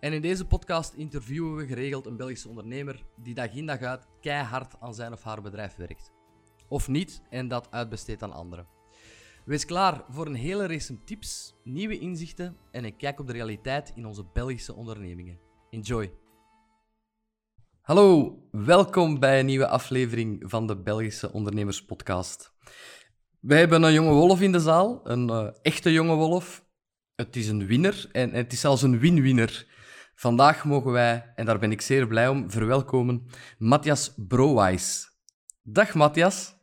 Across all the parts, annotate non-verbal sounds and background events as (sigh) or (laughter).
En in deze podcast interviewen we geregeld een Belgische ondernemer die dag in dag uit keihard aan zijn of haar bedrijf werkt. Of niet en dat uitbesteedt aan anderen. Wees klaar voor een hele race tips, nieuwe inzichten en een kijk op de realiteit in onze Belgische ondernemingen. Enjoy! Hallo, welkom bij een nieuwe aflevering van de Belgische Ondernemers Podcast. We hebben een jonge wolf in de zaal, een uh, echte jonge wolf. Het is een winner en het is zelfs een win-winner. Vandaag mogen wij, en daar ben ik zeer blij om, verwelkomen Matthias Browijs. Dag Matthias.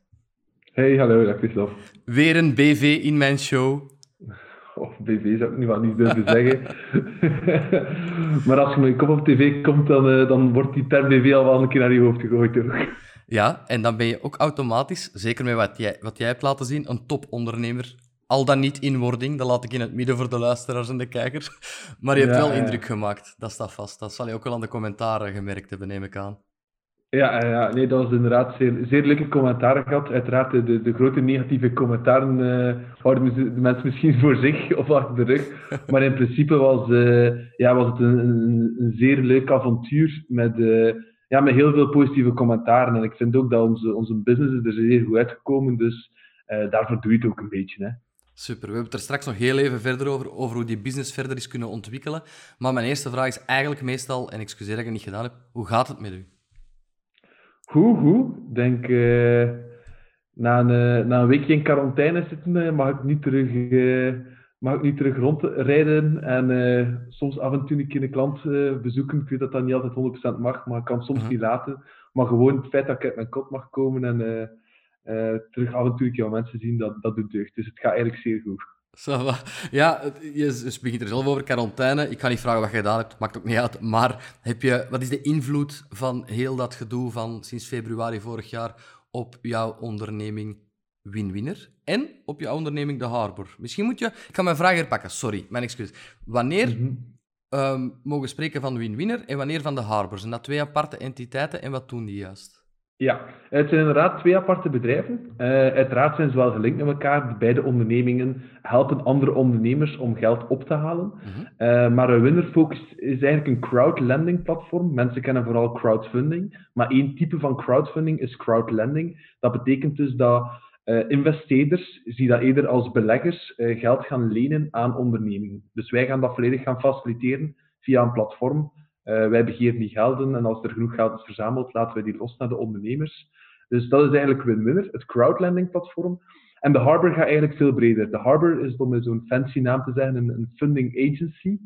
Hey, hallo, dag Christophe. Weer een BV in mijn show. Of BV zou ik nu wel niet durven (laughs) zeggen. (laughs) maar als je met kop op tv komt, dan, uh, dan wordt die term BV al wel een keer naar je hoofd gegooid? Ja, en dan ben je ook automatisch, zeker met wat jij, wat jij hebt laten zien, een topondernemer al dan niet in wording, dat laat ik in het midden voor de luisteraars en de kijkers. (laughs) Maar je hebt wel indruk gemaakt, dat staat vast. Dat zal je ook wel aan de commentaren gemerkt hebben, neem ik aan. Ja, ja nee, dat was inderdaad zeer, zeer leuke commentaren gehad. Uiteraard, de, de grote negatieve commentaren uh, houden de mensen misschien (laughs) voor zich of achter de rug. (laughs) Maar in principe was, uh, ja, was het een, een, een, zeer leuk avontuur met, uh, ja, met heel veel positieve commentaren. En ik vind ook dat onze, onze business is er zeer goed uitgekomen. Dus daarvoor doe je het ook een beetje. Hè. Super. We hebben het er straks nog heel even verder over, over hoe die business verder is kunnen ontwikkelen. Maar mijn eerste vraag is eigenlijk meestal, en excuseer dat ik het niet gedaan heb, hoe gaat het met u? Goed, goed. Ik denk, uh, na, een, uh, na een weekje in quarantaine zitten, uh, mag ik niet terug, mag ik niet terug rondrijden. En soms af en toe een keer een klant bezoeken. Ik weet dat dat niet altijd 100% mag, maar ik kan soms -huh. niet laten. Maar gewoon het feit dat ik uit mijn kot mag komen en terug af en toe jouw mensen zien, dat, dat doet deugd. Dus het gaat eigenlijk zeer goed. Ja, je begint er zelf over quarantaine. Ik ga niet vragen wat je gedaan hebt, maakt ook niet uit. Maar heb je, wat is de invloed van heel dat gedoe van sinds februari vorig jaar op jouw onderneming Winwinner en op jouw onderneming De Harbor? Misschien moet je... Ik ga mijn vraag herpakken, sorry, mijn excuus. Wanneer mm -hmm. um, mogen we spreken van Winwinner en wanneer van De Harbor? Zijn dat twee aparte entiteiten en wat doen die juist? Ja, het zijn inderdaad twee aparte bedrijven. Uh, uiteraard zijn ze wel gelinkt met elkaar. Beide ondernemingen helpen andere ondernemers om geld op te halen. Uh-huh. Uh, maar Winnerfocus is eigenlijk een crowdlending platform. Mensen kennen vooral crowdfunding. Maar één type van crowdfunding is crowdlending. Dat betekent dus dat uh, investeerders, zie dat eerder als beleggers, geld gaan lenen aan ondernemingen. Dus wij gaan dat volledig gaan faciliteren via een platform wij begeren die gelden en als er genoeg geld is verzameld, laten we die los naar de ondernemers. Dus dat is eigenlijk win-winner, het crowdlending platform. En de Harbor gaat eigenlijk veel breder. De Harbor is, om zo'n fancy naam te zeggen, een funding agency.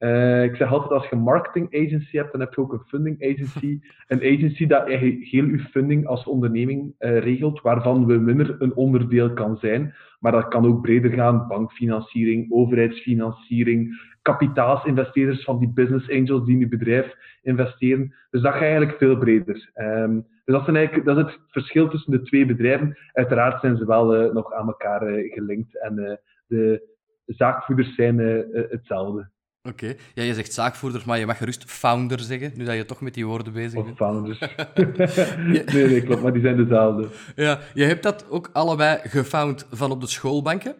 Uh, ik zeg altijd, als je een marketing agency hebt, dan heb je ook een funding agency. (laughs) Een agency dat heel je funding als onderneming uh, regelt, waarvan we minder een onderdeel kan zijn. Maar dat kan ook breder gaan, bankfinanciering, overheidsfinanciering, kapitaalsinvesteerders van die business angels die in je bedrijf investeren. Dus dat gaat eigenlijk veel breder. Um, dus dat, zijn eigenlijk, dat is het verschil tussen de twee bedrijven. Uiteraard zijn ze wel uh, nog aan elkaar gelinkt en de zaakvoerders zijn hetzelfde. Oké. Okay. Ja, je zegt zaakvoerder, maar je mag gerust founder zeggen, nu dat je toch met die woorden bezig bent. Of founders. (laughs) nee, nee, klopt, maar die zijn dezelfde. Ja, je hebt dat ook allebei gefound van op de schoolbanken?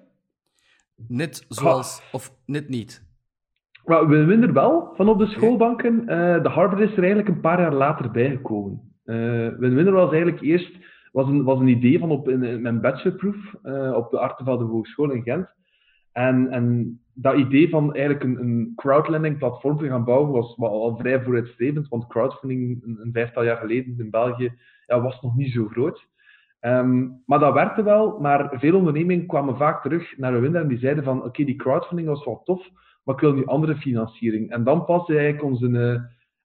Net zoals... Ah. Of net niet? Maar we winnen wel van op de schoolbanken. Uh, de Harvard is er eigenlijk een paar jaar later bijgekomen. Uh, Winner was eigenlijk eerst was een, was een idee van op in, in mijn bachelorproef uh, op de Artevelde Hogeschool in Gent. En, en dat idee van eigenlijk een, een crowdlending platform te gaan bouwen was wel al vrij vooruitstrevend, want crowdfunding een, vijftal jaar geleden in België ja, was nog niet zo groot. Um, maar dat werkte wel, maar veel ondernemingen kwamen vaak terug naar de winnaar en die zeiden van oké, die crowdfunding was wel tof, maar ik wil nu andere financiering. En dan pas eigenlijk onze,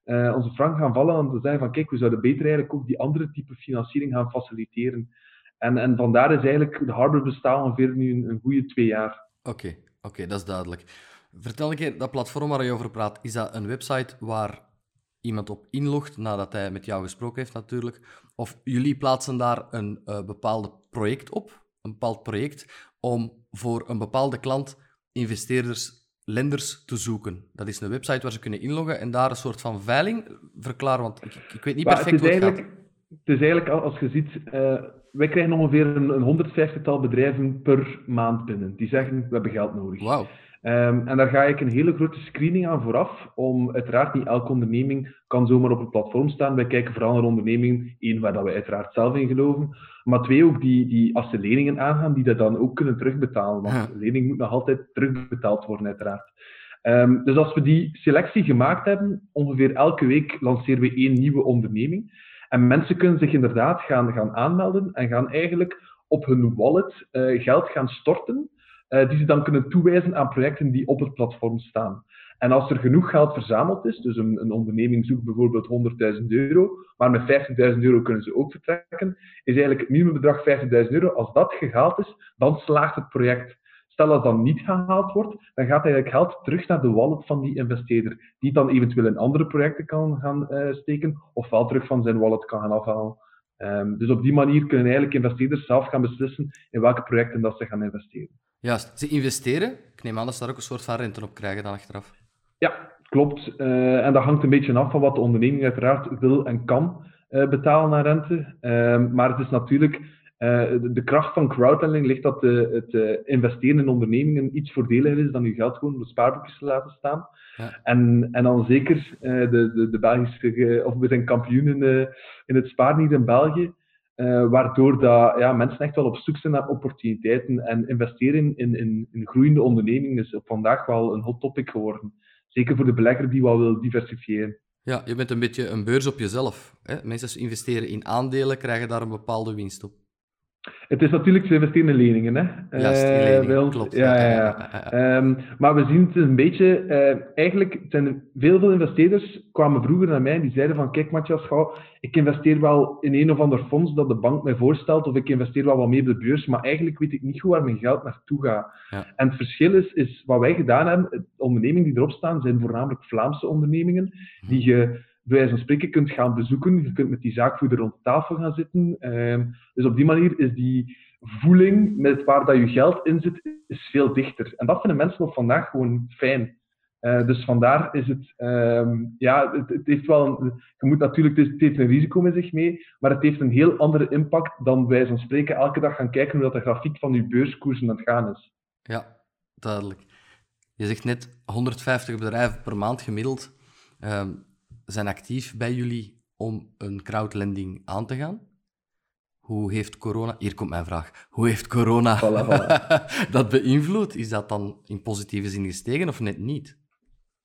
uh, onze frank gaan vallen en te zeggen van kijk, we zouden beter eigenlijk ook die andere type financiering gaan faciliteren. En, en vandaar is eigenlijk de Harbor bestaan ongeveer nu een, een goede twee jaar. Oké, okay, oké, dat is duidelijk. Vertel een keer, dat platform waar je over praat, is dat een website waar iemand op inlogt nadat hij met jou gesproken heeft natuurlijk. Of jullie plaatsen daar een uh, bepaald project op, een bepaald project, om voor een bepaalde klant investeerders lenders te zoeken. Dat is een website waar ze kunnen inloggen en daar een soort van veiling verklaren, want ik, ik weet niet perfect hoe het gaat. Het is eigenlijk, als je ziet, uh, wij krijgen ongeveer een, een 150-tal bedrijven per maand binnen. Die zeggen, we hebben geld nodig. Wow. Um, en daar ga ik een hele grote screening aan vooraf, om uiteraard niet elke onderneming kan zomaar op het platform staan. Wij kijken vooral naar ondernemingen, één, waar dat we uiteraard zelf in geloven, maar twee, ook die, die als ze leningen aangaan, die dat dan ook kunnen terugbetalen. Want ja. lening moet nog altijd terugbetaald worden, uiteraard. Um, dus als we die selectie gemaakt hebben, ongeveer elke week lanceren we één nieuwe onderneming. En mensen kunnen zich inderdaad gaan, gaan aanmelden en gaan eigenlijk op hun wallet uh, geld gaan storten uh, die ze dan kunnen toewijzen aan projecten die op het platform staan. En als er genoeg geld verzameld is, dus een, een onderneming zoekt bijvoorbeeld 100.000 euro, maar met 50.000 euro kunnen ze ook vertrekken, is eigenlijk het minimumbedrag 50.000 euro. Als dat gehaald is, dan slaagt het project. Stel dat dat niet gehaald wordt, dan gaat eigenlijk geld terug naar de wallet van die investeerder, die dan eventueel in andere projecten kan gaan uh, steken, ofwel terug van zijn wallet kan gaan afhalen. Um, dus op die manier kunnen eigenlijk investeerders zelf gaan beslissen in welke projecten dat ze gaan investeren. Juist, ze investeren. Ik neem aan dat ze daar ook een soort van rente op krijgen dan achteraf. Ja, klopt. Uh, en dat hangt een beetje af van wat de onderneming uiteraard wil en kan uh, betalen aan rente. Uh, maar het is natuurlijk, eh, de, de, kracht van crowdlending ligt dat de, het investeren in ondernemingen iets voordeliger is dan je geld gewoon op de spaarboekjes te laten staan. Ja. En, en dan zeker de, de, de Belgische, of we zijn kampioen in, in het spaarnieuws in België. Uh, waardoor dat, ja, mensen echt wel op zoek zijn naar opportuniteiten. En investeren in, in, in groeiende ondernemingen is op vandaag wel een hot topic geworden. Zeker voor de belegger die wel wil diversifiëren. Ja, je bent een beetje een beurs op jezelf. Hè? Mensen investeren in aandelen, krijgen daar een bepaalde winst op. Het is natuurlijk, ze investeren in leningen. Hè? Leningen, uh, klopt. Ja, ja, ja. Um, maar we zien het een beetje, uh, eigenlijk zijn veel, veel investeerders kwamen vroeger naar mij en die zeiden van, kijk Matthias, ik investeer wel in een of ander fonds dat de bank mij voorstelt, of ik investeer wel wat mee op de beurs, maar eigenlijk weet ik niet goed waar mijn geld naartoe gaat. Ja. En het verschil is, is, wat wij gedaan hebben, de ondernemingen die erop staan, zijn voornamelijk Vlaamse ondernemingen, mhm. die je bij wijze van spreken kunt gaan bezoeken. Je kunt met die zaakvoerder rond tafel gaan zitten. Uh, dus op die manier is die voeling met waar dat je geld in zit, is veel dichter. En dat vinden mensen op vandaag gewoon fijn. Uh, dus vandaar is het, uh, ja, het, heeft wel een, je moet natuurlijk, het heeft een risico met zich mee, maar het heeft een heel andere impact dan wij van spreken elke dag gaan kijken hoe dat de grafiek van je beurskoersen aan het gaan is. Ja, duidelijk. Je zegt net 150 bedrijven per maand gemiddeld. Ehm, zijn actief bij jullie om een crowdlending aan te gaan? Hoe heeft corona... Hier komt mijn vraag. Hoe heeft corona voilà, voilà. (laughs) dat beïnvloed? Is dat dan in positieve zin gestegen of net niet?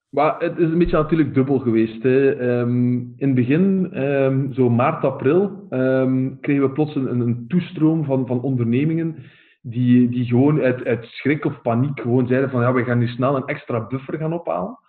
Maar het is een beetje natuurlijk dubbel geweest. Hè. Um, in het begin, um, zo maart, april, um, kregen we plots een, een toestroom van, van ondernemingen die, die gewoon uit, uit schrik of paniek gewoon zeiden van ja, we gaan nu snel een extra buffer gaan ophalen.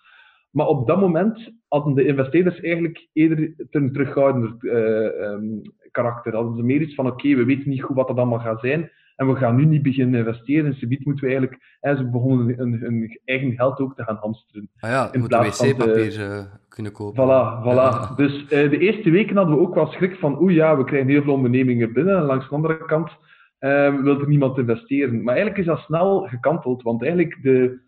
Maar op dat moment hadden de investeerders eigenlijk eerder een terughoudender uh, um, karakter. Hadden ze meer iets van, oké, we weten niet goed wat dat allemaal gaat zijn. En we gaan nu niet beginnen investeren. En subiet moeten we eigenlijk... Hè, ze begonnen hun, eigen geld ook te gaan hamsteren. Ah ja, je moet wc-papier uh, kunnen kopen. Voilà, voilà. (laughs) Dus uh, de eerste weken hadden we ook wel schrik van, oeh ja, we krijgen heel veel ondernemingen binnen. En langs de andere kant wil er niemand investeren. Maar eigenlijk is dat snel gekanteld. Want eigenlijk de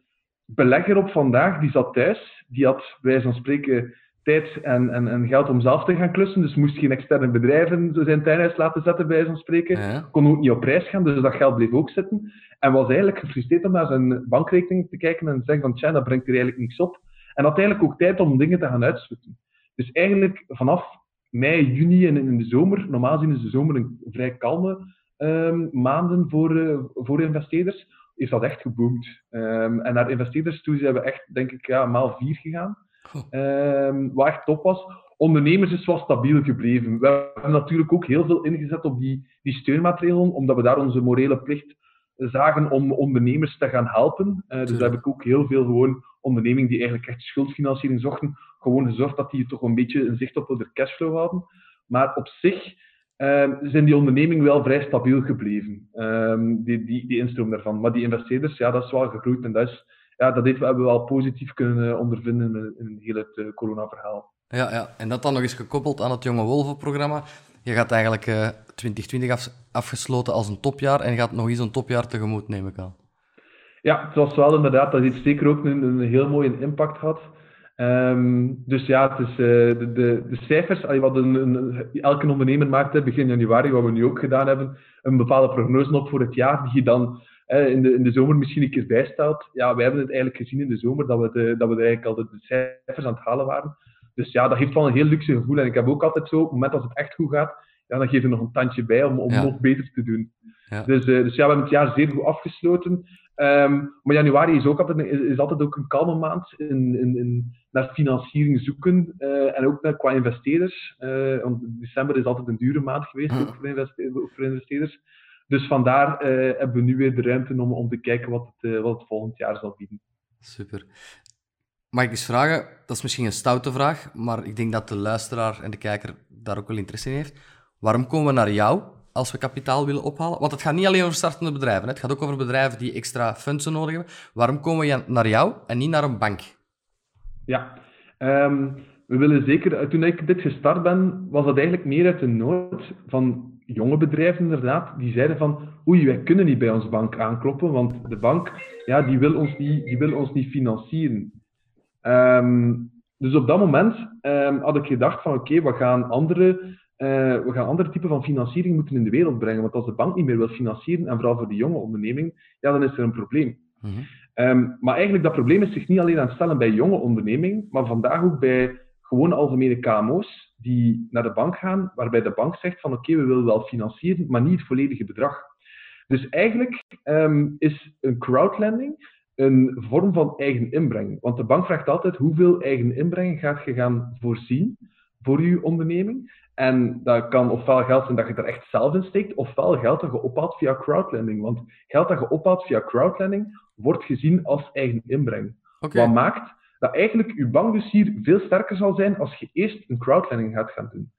belegger op vandaag, die zat thuis, die had wij van spreken tijd en, en, en, geld om zelf te gaan klussen, dus moest geen externe bedrijven zijn tuinhuis laten zetten, bij van spreken. Kon ook niet op reis gaan, dus dat geld bleef ook zitten. En was eigenlijk gefrustreerd om naar zijn bankrekening te kijken en te zeggen van, tja, dat brengt er eigenlijk niks op. En had eigenlijk ook tijd om dingen te gaan uitsputten. Dus eigenlijk vanaf mei, juni en in de zomer, normaal gezien is de zomer een vrij kalme um, maanden voor, uh, voor investeerders, is dat echt geboomd. Um, en naar investeerders toe zijn we echt, denk ik, ja, maal vier gegaan. Um, wat echt top was. Ondernemers is wel stabiel gebleven. We hebben natuurlijk ook heel veel ingezet op die, die steunmaatregelen, omdat we daar onze morele plicht zagen om ondernemers te gaan helpen. Uh, dus daar heb ik ook heel veel gewoon ondernemingen die eigenlijk echt schuldfinanciering zochten, gewoon gezorgd dat die toch een beetje een zicht op de cashflow hadden. Maar op zich uh, zijn die ondernemingen wel vrij stabiel gebleven, um, die, die, die instroom daarvan. Maar die investeerders, ja, dat is wel gegroeid en dat, is, ja, dat heeft, hebben we wel positief kunnen ondervinden in, in heel het uh, corona-verhaal. Ja, ja, en dat dan nog eens gekoppeld aan het Jonge Wolven-programma. Je gaat eigenlijk uh, 2020 afgesloten als een topjaar en gaat nog eens een topjaar tegemoet, neem ik aan. Ja, het was wel inderdaad, dat heeft zeker ook een, een heel mooie impact gehad. Um, dus ja, het is, uh, de, de, de, cijfers, wat een, een, elke ondernemer maakt begin januari, wat we nu ook gedaan hebben, een bepaalde prognose op voor het jaar, die je dan in, de, in de zomer misschien een keer bijstelt. Ja, wij hebben het eigenlijk gezien in de zomer, dat we, de, dat we eigenlijk al de, de cijfers aan het halen waren. Dus ja, dat heeft wel een heel luxe gevoel. En ik heb ook altijd zo, op het moment dat het echt goed gaat, ja, dan geef je nog een tandje bij om, om nog beter te doen. Ja. Dus, uh, dus ja, we hebben het jaar zeer goed afgesloten. Um, maar januari is, ook altijd, is, is, altijd ook een kalme maand in, in, in naar financiering zoeken uh, en ook naar, qua investeerders. Uh, want december is altijd een dure maand geweest ook voor, investeerders, voor investeerders. Dus vandaar hebben we nu weer de ruimte om, om te kijken wat het, wat het volgend jaar zal bieden. Super. Mag ik eens vragen, dat is misschien een stoute vraag, maar ik denk dat de luisteraar en de kijker daar ook wel interesse in heeft. Waarom komen we naar jou als we kapitaal willen ophalen? Want het gaat niet alleen over startende bedrijven, hè? het gaat ook over bedrijven die extra fondsen nodig hebben. Waarom komen we naar jou en niet naar een bank? Ja, um, we willen zeker, toen ik dit gestart ben, was dat eigenlijk meer uit de nood van jonge bedrijven inderdaad, die zeiden van oei, wij kunnen niet bij onze bank aankloppen, want de bank ja, die wil ons niet, die wil ons niet financieren. Um, dus op dat moment um, had ik gedacht van oké, we gaan andere uh, we gaan andere typen van financiering moeten in de wereld brengen. Want als de bank niet meer wil financieren, en vooral voor de jonge onderneming, ja, dan is er een probleem. -hmm. Um, maar eigenlijk dat probleem is zich niet alleen aan het stellen bij jonge ondernemingen, maar vandaag ook bij gewone algemene KMO's die naar de bank gaan, waarbij de bank zegt van oké, we willen wel financieren, maar niet het volledige bedrag. Dus eigenlijk um, is een crowdlending een vorm van eigen inbreng. Want de bank vraagt altijd hoeveel eigen inbreng gaat je gaan voorzien voor je onderneming. En dat kan ofwel geld zijn dat je er echt zelf in steekt, ofwel geld dat je ophaalt via crowdlending. Want geld dat je ophaalt via crowdlending wordt gezien als eigen inbreng. Okay. Wat maakt dat eigenlijk je bankdossier veel sterker zal zijn als je eerst een crowdlending gaat gaan doen.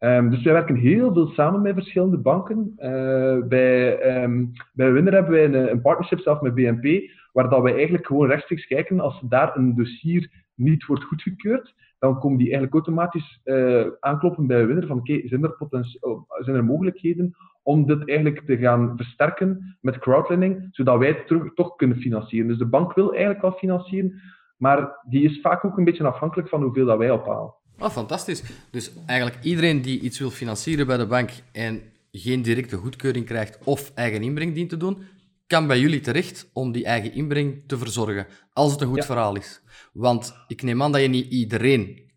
Um, dus wij werken heel veel samen met verschillende banken. Uh, bij, um, bij Winner hebben wij een, een, partnership zelf met BNP, waar dat wij eigenlijk gewoon rechtstreeks kijken als daar een dossier niet wordt goedgekeurd, dan komen die eigenlijk automatisch uh, aankloppen bij Winner van oké, okay, zijn, er oh, zijn er mogelijkheden om dit eigenlijk te gaan versterken met crowdlending, zodat wij het terug, toch kunnen financieren. Dus de bank wil eigenlijk wel financieren, maar die is vaak ook een beetje afhankelijk van hoeveel dat wij ophalen. Oh, fantastisch. Dus eigenlijk iedereen die iets wil financieren bij de bank en geen directe goedkeuring krijgt of eigen inbreng dient te doen, kan bij jullie terecht om die eigen inbreng te verzorgen, als het een goed ja. verhaal is. Want ik neem aan dat je niet iedereen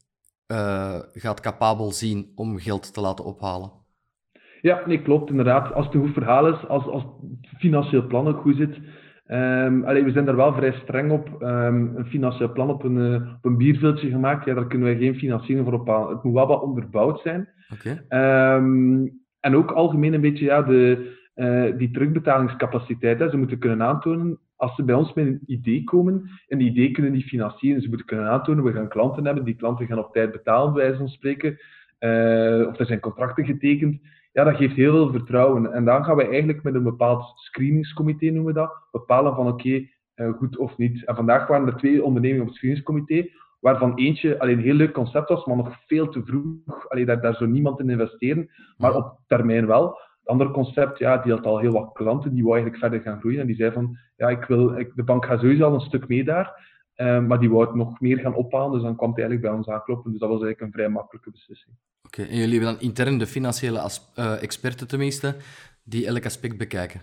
uh, gaat capabel zien om geld te laten ophalen. Ja, nee, klopt inderdaad. Als het een goed verhaal is, als, als het financieel plan ook goed zit. Um, allee, we zijn daar wel vrij streng op. Um, een financieel plan op een, uh, op een bierveeltje gemaakt, ja, daar kunnen wij geen financiering voor ophalen. Het moet wel wat onderbouwd zijn. Okay. Um, en ook algemeen een beetje ja, de, uh, die terugbetalingscapaciteit. Hè. Ze moeten kunnen aantonen als ze bij ons met een idee komen, een idee kunnen die financieren. Ze moeten kunnen aantonen, we gaan klanten hebben, die klanten gaan op tijd betalen, bij wijze van spreken. Uh, of er zijn contracten getekend. Ja, dat geeft heel veel vertrouwen. En dan gaan we eigenlijk met een bepaald screeningscomité, noemen we dat, bepalen van oké, uh, goed of niet. En vandaag waren er twee ondernemingen op het screeningscomité, waarvan eentje alleen een heel leuk concept was, maar nog veel te vroeg. Allee, daar, daar zou niemand in investeren, maar op termijn wel ander concept, ja, die had al heel wat klanten, die wou eigenlijk verder gaan groeien. En die zei van, ja, ik wil, ik, de bank gaat sowieso al een stuk mee daar, um, maar die wou het nog meer gaan ophalen. Dus dan kwam het eigenlijk bij ons aankloppen. Dus dat was eigenlijk een vrij makkelijke beslissing. Oké, okay, en jullie hebben dan intern de financiële uh, experten tenminste, die elk aspect bekijken?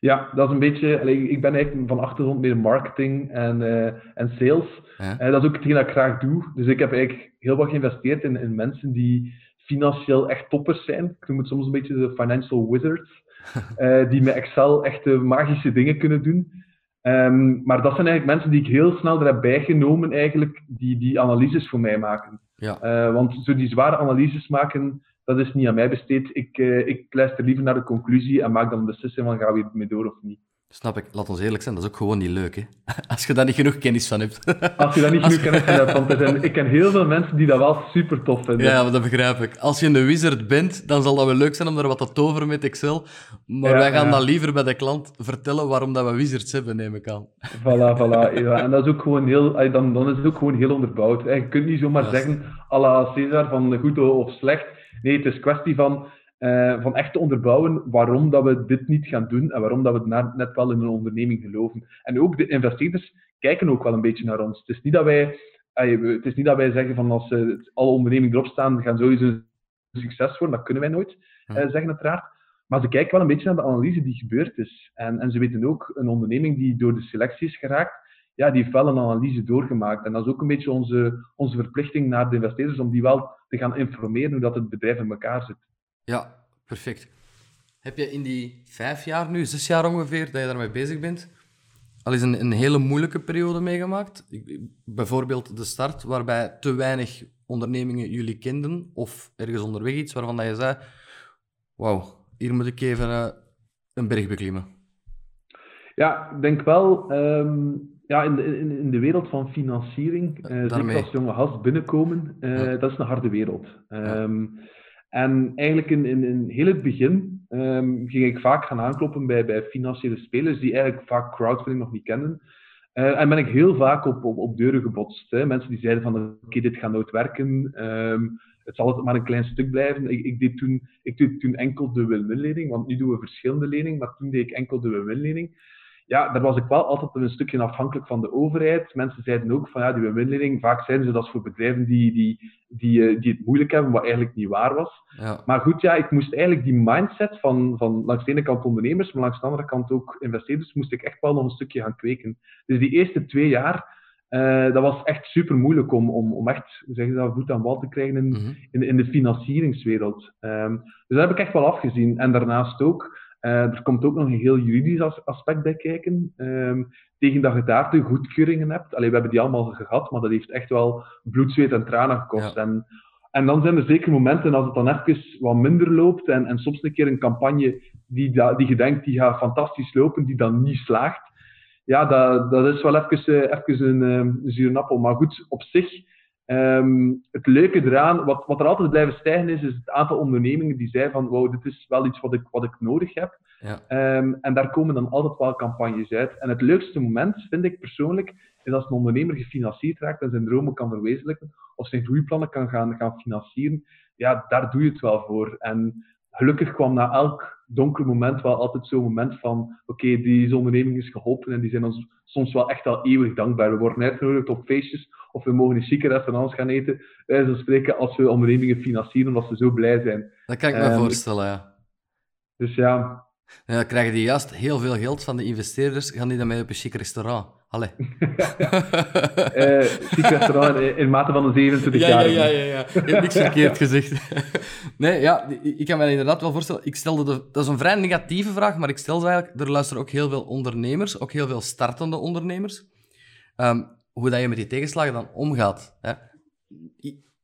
Ja, dat is een beetje... Allee, ik ben eigenlijk van achtergrond meer marketing en, uh, en sales. Ja. Uh, dat is ook hetgeen dat ik graag doe. Dus ik heb eigenlijk heel wat geïnvesteerd in, in mensen die financieel echt toppers zijn. Ik noem het soms een beetje de financial wizards. (laughs) die met Excel echt magische dingen kunnen doen. Um, maar dat zijn eigenlijk mensen die ik heel snel er heb bijgenomen, eigenlijk, die die analyses voor mij maken. Ja. Uh, want zo die zware analyses maken, dat is niet aan mij besteed. Ik, uh, ik luister liever naar de conclusie en maak dan een beslissing van gaan we hiermee door of niet. Snap ik. Laat ons eerlijk zijn, dat is ook gewoon niet leuk, hè? (laughs) Als je daar niet genoeg kennis van hebt. (laughs) Als je daar niet genoeg kennis van hebt, want er zijn, ik ken heel veel mensen die dat wel super tof vinden. Ja, dat begrijp ik. Als je een wizard bent, dan zal dat wel leuk zijn om daar wat te toveren met Excel. Maar wij gaan dan liever bij de klant vertellen waarom dat we wizards hebben, neem ik aan. Voilà, voilà. Ja, (laughs) en dat is ook gewoon heel, dan, dan is het ook gewoon heel onderbouwd. Je kunt niet zomaar zeggen, à la César, van goed of slecht. Nee, het is kwestie van uh, van echt te onderbouwen waarom dat we dit niet gaan doen en waarom dat we net wel in een onderneming geloven. En ook de investeerders kijken ook wel een beetje naar ons. Het is niet dat wij, het is niet dat wij zeggen van als uh, alle ondernemingen erop staan, gaan sowieso succes worden. Dat kunnen wij nooit uh, zeggen, uiteraard. Maar ze kijken wel een beetje naar de analyse die gebeurd is. En, en ze weten ook, een onderneming die door de selectie is geraakt, ja, die heeft wel een analyse doorgemaakt. En dat is ook een beetje onze, onze verplichting naar de investeerders om die wel te gaan informeren hoe dat het bedrijf in elkaar zit. Ja, perfect. Heb je in die vijf jaar nu, zes jaar ongeveer, dat je daarmee bezig bent, al eens een, een hele moeilijke periode meegemaakt? Bijvoorbeeld de start, waarbij te weinig ondernemingen jullie kenden, of ergens onderweg iets waarvan dat je zei, wauw, hier moet ik even uh, een berg beklimmen. Ja, ik denk wel, um, ja, in, de, in, in, de wereld van financiering, uh, zeker als jonge gast binnenkomen, uh, ja. dat is een harde wereld. Um, ja. En eigenlijk in, in, in heel het begin um, ging ik vaak gaan aankloppen bij, bij financiële spelers die eigenlijk vaak crowdfunding nog niet kenden. Uh, en ben ik heel vaak op, op, deuren gebotst. Hè. Mensen die zeiden van oké, dit gaat nooit werken. Um, het zal altijd maar een klein stuk blijven. Ik, ik, deed toen, ik deed toen enkel de win-win lening, want nu doen we verschillende leningen, maar toen deed ik enkel de win-win lening ja, daar was ik wel altijd een stukje afhankelijk van de overheid. Mensen zeiden ook van ja, die win vaak zeiden ze dat is voor bedrijven die, die, die, eh, die het moeilijk hebben, wat eigenlijk niet waar was. Ja. Maar goed, ja, ik moest eigenlijk die mindset van, van langs de ene kant ondernemers, maar langs de andere kant ook investeerders, moest ik echt wel nog een stukje gaan kweken. Dus die eerste twee jaar, uh, dat was echt super moeilijk om, om, om echt zeggen dat, voet aan wal te krijgen in, mm -hmm. in, in, de financieringswereld. Um, dus dat heb ik echt wel afgezien. En daarnaast ook. Uh, er komt ook nog een heel juridisch aspect bij kijken. Um, tegen dat je daar de goedkeuringen hebt. Allee, we hebben die allemaal gehad, maar dat heeft echt wel bloed, zweet en tranen gekost. Ja. En, en dan zijn er zeker momenten als het dan even wat minder loopt en, en soms een keer een campagne die, die je denkt die gaat fantastisch lopen, die dan niet slaagt. Ja, dat, dat is wel even, even een, een zure appel. Maar goed, op zich Um, het leuke eraan, wat, wat er altijd blijven stijgen is, is het aantal ondernemingen die zeiden van wow, dit is wel iets wat ik, wat ik nodig heb. Ja. Um, en daar komen dan altijd wel campagnes uit. En het leukste moment, vind ik persoonlijk, is als een ondernemer gefinancierd raakt en zijn dromen kan verwezenlijken, of zijn groeiplannen kan gaan, gaan financieren. Ja, daar doe je het wel voor. En gelukkig kwam na elk donker moment wel altijd zo'n moment van oké, okay, deze onderneming is geholpen en die zijn ons soms wel echt al eeuwig dankbaar. We worden uitgenodigd op feestjes of we mogen in chique restaurants gaan eten. Wij zo spreken als we ondernemingen financieren omdat ze zo blij zijn. Dat kan ik me um, voorstellen, ja. Dus ja. Ja. Krijgen die juist heel veel geld van de investeerders, gaan die dan mee op een chic restaurant? Allee. uh, (laughs) (laughs) chic restaurant in, mate van de 27 ja, jaar. Ja, ja, ja. hebt niks verkeerd gezegd. (laughs) nee, ja, ik kan me inderdaad wel voorstellen. Ik stelde de, dat is een vrij negatieve vraag, maar ik stel ze eigenlijk... Er luisteren ook heel veel ondernemers, ook heel veel startende ondernemers. Um, hoe dat je met die tegenslagen dan omgaat. Hè.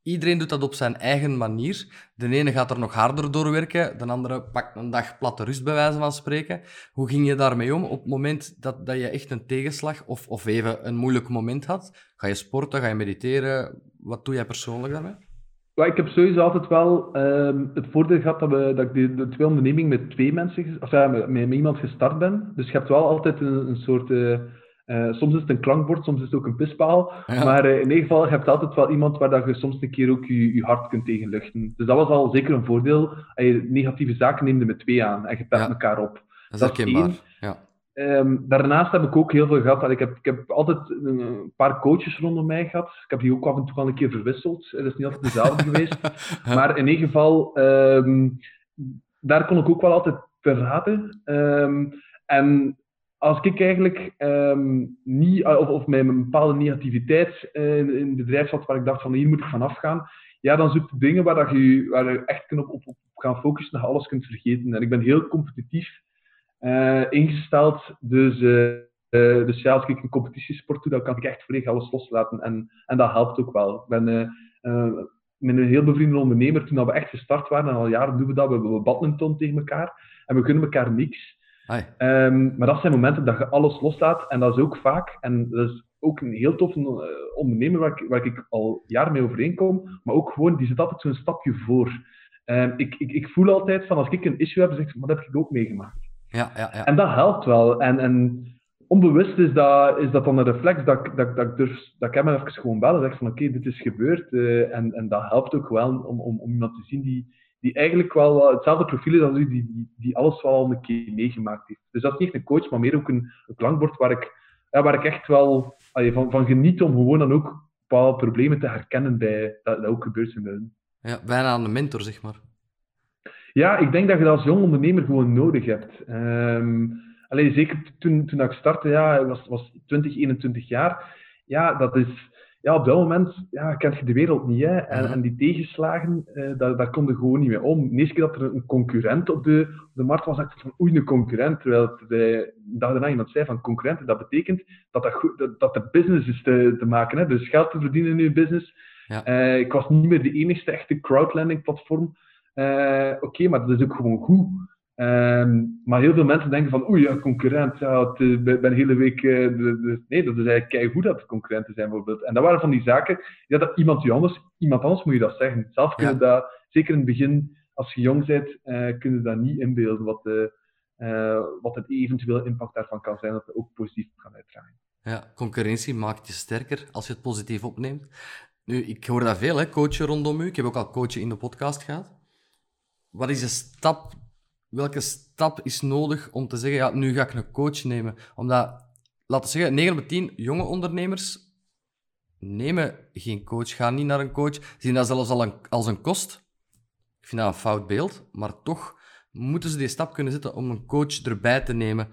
Iedereen doet dat op zijn eigen manier. De ene gaat er nog harder door werken, de andere pakt een dag platte rust, bij wijze van spreken. Hoe ging je daarmee om op het moment dat, dat je echt een tegenslag of, of even een moeilijk moment had? Ga je sporten, ga je mediteren? Wat doe jij persoonlijk daarmee? Ja, ik heb sowieso altijd wel um, het voordeel gehad dat, we, dat ik de, de twee ondernemingen met twee mensen, of ja, met, met, iemand gestart ben. Dus je hebt wel altijd een, een soort... Uh, uh, soms is het een klankbord, soms is het ook een pispaal. Ja. Maar uh, in ieder geval, je hebt altijd wel iemand waar dat je soms een keer ook je, je hart kunt tegen luchten. Dus dat was al zeker een voordeel. En je negatieve zaken neemde met twee aan en je ja. elkaar op. Dat is herkenbaar. Ja. Um, daarnaast heb ik ook heel veel gehad. Ik heb, ik heb altijd een paar coaches rondom mij gehad. Ik heb die ook af en toe al een keer verwisseld. Dat is niet altijd dezelfde (laughs) geweest. Maar in ieder geval, um, daar kon ik ook wel altijd verraden. Um, en als ik eigenlijk um, niet, of, of met een bepaalde negativiteit uh, in, het bedrijf zat waar ik dacht van hier moet ik vanaf gaan, ja, dan zoek je dingen waar, dat je, waar je echt op, op, op gaan focussen, je alles kunt vergeten. En ik ben heel competitief uh, ingesteld, dus, uh, dus ja, als ik een competitiesport doe, dan kan ik echt volledig alles loslaten. En, en dat helpt ook wel. Ik ben met een heel bevriende ondernemer, toen we echt gestart waren, en al jaren doen we dat, we hebben badminton tegen elkaar, en we kunnen elkaar niks. Um, maar dat zijn momenten dat je alles loslaat. En dat is ook vaak, en dat is ook een heel toffe uh, ondernemer waar ik, waar ik al jaren mee overeenkom, maar ook gewoon, die zit altijd zo'n stapje voor. Um, ik, ik, ik voel altijd van, als ik een issue heb, zeg ik, maar dat heb ik ook meegemaakt. Ja, ja, ja. En dat helpt wel. En, en onbewust is dat, is dat dan een reflex dat, dat, dat, ik, durf, dat ik hem even gewoon bellen zeg van oké, dit is gebeurd. Uh, en, en dat helpt ook wel om, om, om iemand te zien die, die eigenlijk wel hetzelfde profiel is als u, die, die, die alles wel al een keer meegemaakt heeft. Dus dat is niet echt een coach, maar meer ook een, een klankbord waar ik, ja, waar ik echt wel allee, van, van geniet om gewoon dan ook bepaalde problemen te herkennen bij dat, dat ook gebeurt in hun. Ja, bijna een mentor, zeg maar. Ja, ik denk dat je dat als jong ondernemer gewoon nodig hebt. Um, alleen zeker toen, toen ik startte, ja, was, was 20, 21 jaar. Ja, dat is ja, op dat moment ja, kent je de wereld niet. Hè? En, en die tegenslagen, uh, daar, daar kon je gewoon niet mee om. De eerste keer dat er een concurrent op de, op de markt was, dacht ik van oei, een concurrent. Terwijl de dag daarna iemand zei van concurrenten, dat betekent dat, dat, goed, dat, er business is te, te maken. Hè? Dus geld te verdienen in je business. Ja. Uh, ik was niet meer de enigste echte crowdlending platform. Uh, Oké, okay, maar dat is ook gewoon goed. Um, maar heel veel mensen denken van, oei, ja, concurrent, ja, het, uh, ben de hele week... Uh, de, de, nee, dat is eigenlijk hoe dat concurrenten zijn, bijvoorbeeld. En dat waren van die zaken, ja, dat iemand, anders, iemand anders moet je dat zeggen. Zelf kun je dat, zeker in het begin, als je jong bent, uh, kun je dat niet inbeelden, wat, de, wat het eventueel impact daarvan kan zijn, dat het ook positief kan uitdragen. Ja, concurrentie maakt je sterker als je het positief opneemt. Nu, ik hoor dat veel, hè, coachen rondom u. Ik heb ook al coachen in de podcast gehad. Wat is de stap welke stap is nodig om te zeggen, ja, nu ga ik een coach nemen? Omdat, laten we zeggen, 9 op 10 jonge ondernemers nemen geen coach, gaan niet naar een coach, zien dat zelfs al een, als een kost. Ik vind dat een fout beeld, maar toch moeten ze die stap kunnen zetten om een coach erbij te nemen.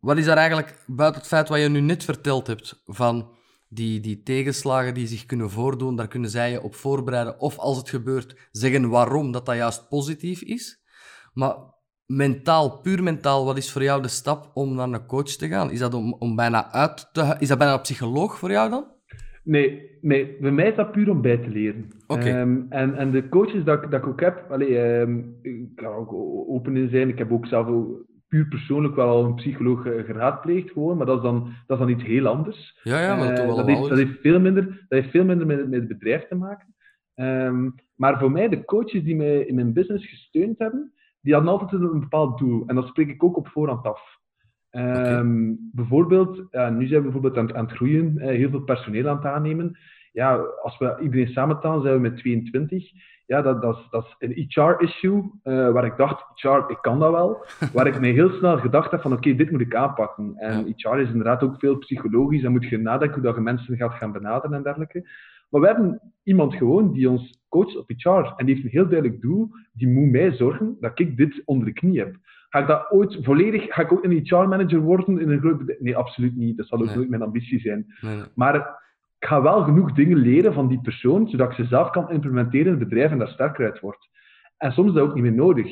Wat is daar eigenlijk, buiten het feit wat je nu net verteld hebt, van die, die tegenslagen die zich kunnen voordoen, daar kunnen zij je op voorbereiden, of als het gebeurt, zeggen waarom dat dat juist positief is. Maar mentaal, puur mentaal, wat is voor jou de stap om naar een coach te gaan? Is dat om, om bijna uit te... Is dat bijna een psycholoog voor jou dan? Nee, nee, bij mij is dat puur om bij te leren. Okay. Um, ehm, en, en de coaches dat, dat ik ook heb, allee, um, ik kan ook open in zijn. Ik heb ook zelf puur persoonlijk wel al een psycholoog geraadpleegd, gewoon, maar dat is dan, dat is dan iets heel anders. Ja, ja, maar dat, uh, wel dat, heeft, dat, heeft, veel minder, dat heeft veel minder met, met het bedrijf te maken. Um, maar voor mij, de coaches die mij in mijn business gesteund hebben, die hadden altijd een bepaald doel. En dat spreek ik ook op voorhand af. Um, Bijvoorbeeld, nu zijn we bijvoorbeeld aan, aan het groeien, uh, heel veel personeel aan het aannemen. Ja, als we iedereen samentellen, zijn we met 22. Ja, dat, dat, is, dat is een HR-issue, uh, waar ik dacht, HR, ik kan dat wel. (laughs) waar ik mij heel snel gedacht heb van, oké, okay, dit moet ik aanpakken. En HR is inderdaad ook veel psychologisch. Dan moet je nadenken hoe dat je mensen gaat gaan benaderen en dergelijke. Maar we hebben iemand gewoon die ons coacht op HR. En die heeft een heel duidelijk doel. Die moet mij zorgen dat ik dit onder de knie heb. Ga ik dat ooit volledig... Ga ik ook een HR-manager worden in een groot bedrijf? Nee, absoluut niet. Dat zal ook nooit mijn ambitie zijn. Nee. Maar ik ga wel genoeg dingen leren van die persoon, zodat ik ze zelf kan implementeren in het bedrijf en daar sterker uit word. En soms is dat ook niet meer nodig.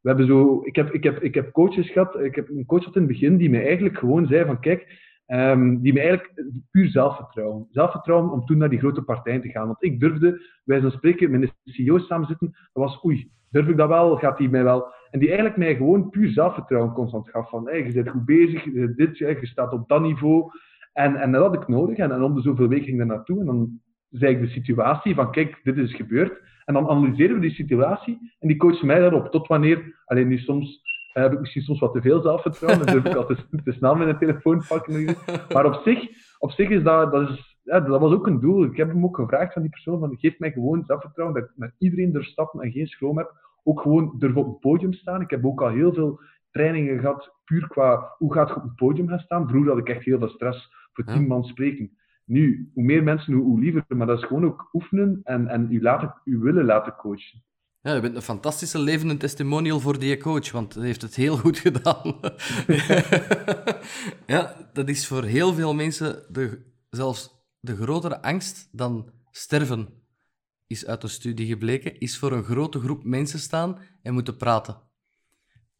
We hebben zo, ik, heb, ik, heb, ik heb coaches gehad, ik heb een coach gehad in het begin die mij eigenlijk gewoon zei van kijk, Um, die me eigenlijk puur zelfvertrouwen. Zelfvertrouwen om toen naar die grote partijen te gaan. Want ik durfde, wij zijn spreken, met een CEO samen zitten, dat was oei, durf ik dat wel? Gaat die mij wel? En die eigenlijk mij gewoon puur zelfvertrouwen constant gaf. Van, je bent goed bezig, je, dit, je staat op dat niveau. En, en dat had ik nodig. En, en om de zoveel weken ging ik daar naartoe. En dan zei ik de situatie van, kijk, dit is gebeurd. En dan analyseren we die situatie. En die coacht mij daarop. Tot wanneer, alleen nu soms heb ik misschien soms wat te veel zelfvertrouwen. Dan durf ik altijd (laughs) te, snel met een telefoon pakken. Maar op zich, op zich is dat, dat, is, ja, dat was ook een doel. Ik heb hem ook gevraagd van die persoon: van, geef mij gewoon zelfvertrouwen dat ik met iedereen er stappen en geen schroom heb. Ook gewoon durf op het podium staan. Ik heb ook al heel veel trainingen gehad, puur qua hoe gaat je op het podium gaan staan. Vroeger had ik echt heel veel stress voor tien man spreken. Nu, hoe meer mensen, hoe, hoe liever. Maar dat is gewoon ook oefenen en, en u, laten, u willen laten coachen. Ja, je bent een fantastische levende testimonial voor die coach, want hij heeft het heel goed (laughs) gedaan. ja, dat is voor heel veel mensen de, zelfs de grotere angst dan sterven, is uit de studie gebleken, is voor een grote groep mensen staan en moeten praten.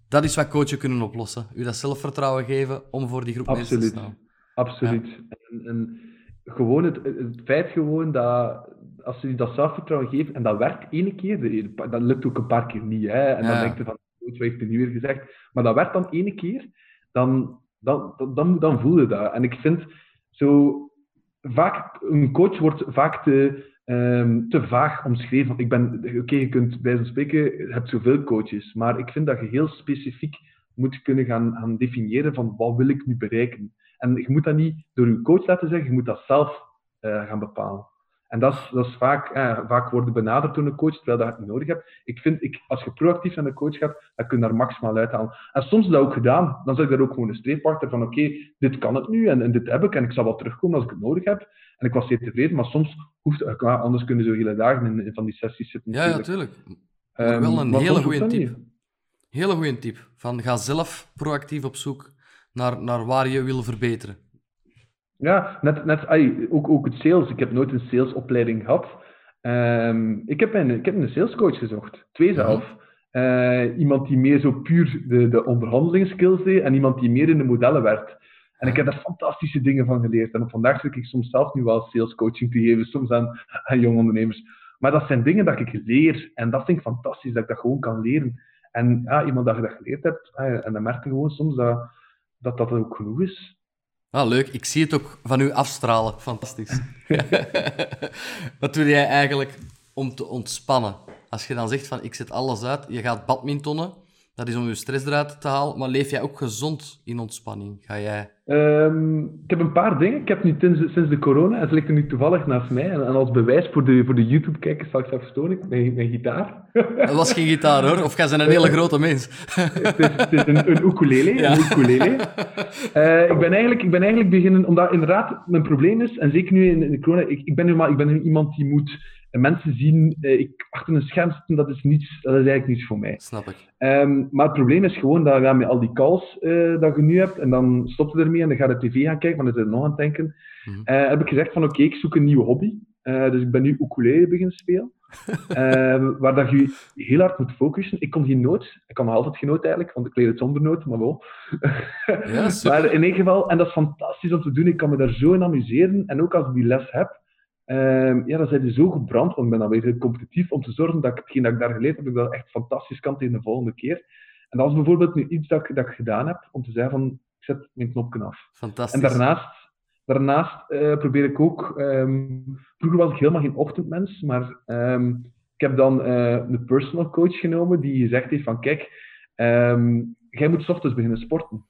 Dat is wat coachen kunnen oplossen. U dat zelfvertrouwen geven om voor die groep Absoluut. mensen te staan. Absoluut. En, en gewoon het, het feit gewoon dat als je dat zelfvertrouwen geeft, en dat werkt ene keer, dat lukt ook een paar keer niet. Hè? En dan denk je van, wat heeft hij nu weer gezegd? Maar dat werd dan ene keer, dan, dan, dan, dan, voel je dat. En ik vind zo vaak, een coach wordt vaak te, um, te vaag omschreven. Ik ben, oké, je kunt bij zo'n spreken, je hebt zoveel coaches, maar ik vind dat je heel specifiek moet kunnen gaan, gaan definiëren van wat wil ik nu bereiken. En je moet dat niet door je coach laten zeggen, je moet dat zelf uh, gaan bepalen. En dat is, dat is vaak, eh, vaak worden benaderd door een coach, terwijl dat je het niet nodig hebt. Ik vind, ik, als je proactief naar de coach gaat, dan kun je daar maximaal uithalen. En soms is dat ook gedaan. Dan zeg ik daar ook gewoon een streepwachter van, oké, dit kan het nu en, en, dit heb ik en ik zal wel terugkomen als ik het nodig heb. En ik was zeer tevreden, maar soms hoeft het, anders kunnen zo hele dagen in, in van die sessies zitten. Ja, natuurlijk. Ja, um, wel een hele goede tip. Hele goede tip. Van ga zelf proactief op zoek naar, naar waar je wil verbeteren. Ja, net, net ook, ook het sales. Ik heb nooit een salesopleiding gehad. Ehm, ik, heb een, ik heb een salescoach gezocht. Twee mhm. zelf. Uh, iemand die meer zo puur de, de onderhandelingsskills deed en iemand die meer in de modellen werkt. En ik heb daar fantastische dingen van geleerd. En op vandaag zit ik soms zelf nu wel salescoaching te geven, soms aan, aan jonge ondernemers. Maar dat zijn dingen dat ik leer. En dat vind ik fantastisch, dat ik dat gewoon kan leren. En ja, iemand dat je dat geleerd hebt, ah en dan merk je gewoon soms dat, dat dat ook genoeg is. Ah, leuk. Ik zie het ook van u afstralen. Fantastisch. (laughs) Wat doe jij eigenlijk om te ontspannen? Als je dan zegt van ik zet alles uit, je gaat badmintonnen, dat is om je stress eruit te halen, maar leef jij ook gezond in ontspanning? Ga jij... Um, ik heb een paar dingen. Ik heb nu sinds, sinds de corona, en ze ligt er nu toevallig naast mij, en, als bewijs voor de, voor de YouTube-kijkers zal ik zelf tonen, mijn, mijn gitaar. Dat was geen gitaar hoor, of jij bent een (laughs) hele grote mens. het is, het is een, een ukulele. Ja. Een ukulele. Uh, ik, ben eigenlijk, ik ben eigenlijk beginnen, omdat inderdaad mijn probleem is, en zeker nu in, in de corona, ik, ik, ben nu maar, ik ben nu iemand die moet en mensen zien, uh, ik, achter een scherm zitten, dat is, niets, dat is eigenlijk niets voor mij. Snap ik. Um, maar het probleem is gewoon dat je met al die calls uh, dat je nu hebt, en dan stopt je ermee en dan ga je tv gaan kijken, want dan is er nog aan het denken. Mm -hmm. uh, heb ik gezegd van oké, ik zoek een nieuwe hobby. dus ik ben nu ukulele beginnen spelen. (laughs) Ehm, waar dat je heel hard moet focussen. Ik kon geen noot. Ik kan nog altijd geen noot eigenlijk, want ik leer het zonder noot, maar wel. Ja, (laughs) maar in ieder geval, en dat is fantastisch om te doen. Ik kan me daar zo in amuseren. En ook als ik die les heb, Um, ja, dan zijn ze zo gebrand, want ik ben dan weer competitief om te zorgen dat ik hetgeen dat ik daar geleerd heb, ik dat echt fantastisch kan tegen de volgende keer. En dat is bijvoorbeeld nu iets dat ik, dat ik gedaan heb, om te zeggen van, ik zet mijn knopje af. Fantastisch. En daarnaast, daarnaast uh, probeer ik ook, um, vroeger was ik helemaal geen ochtendmens, maar um, ik heb dan uh, een personal coach genomen die gezegd heeft van, kijk, jij moet s ochtends beginnen sporten.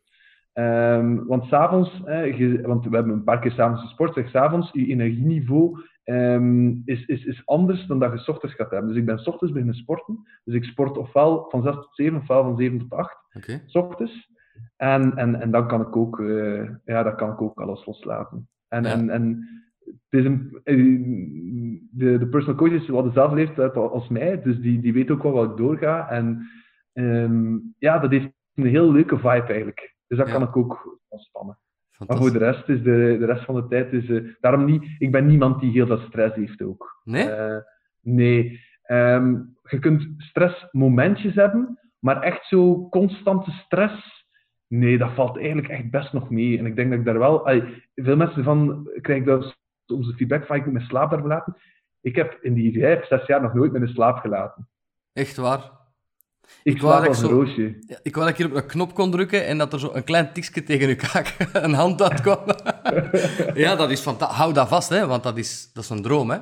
Um, want s'avonds, eh, want we hebben een paar keer s'avonds gesport, zeg s'avonds, je energieniveau um, is, is, is anders dan dat je ochtends gaat hebben. Dus ik ben ochtends beginnen sporten. Dus ik sport ofwel van 6 tot 7, ofwel van 7 tot 8 okay. ochtends. En, en, en dan kan ik ook, uh, ja, dan kan ik ook alles loslaten. En, ja. en, en het is een, eh, de, de personal coach is wat dezelfde leeftijd als mij, dus die, die weet ook wel wat ik doorga. En um, ja, dat heeft een heel leuke vibe eigenlijk. Dus dat ja. kan ik ook ontspannen. Maar voor de rest is de, de rest van de tijd is uh, daarom niet. Ik ben niemand die heel veel stress heeft ook. Nee. Uh, nee. Um, je kunt stressmomentjes hebben, maar echt zo constante stress. Nee, dat valt eigenlijk echt best nog mee. En ik denk dat ik daar wel. Veel mensen van krijgen dat onze feedback van ik moet mijn slaap daar verlaten. Ik heb in die vijf, zes jaar nog nooit mijn slaap gelaten. Echt waar? Ik, ik wou dat ik, zo, roosje. Ja, ik wou dat ik hier op een knop kon drukken en dat er zo een klein tikje tegen uw kaak (laughs) een hand uitkwam. (laughs) ja, dat is fantastisch. Hou dat vast, hè, want dat is, dat is een droom, hè?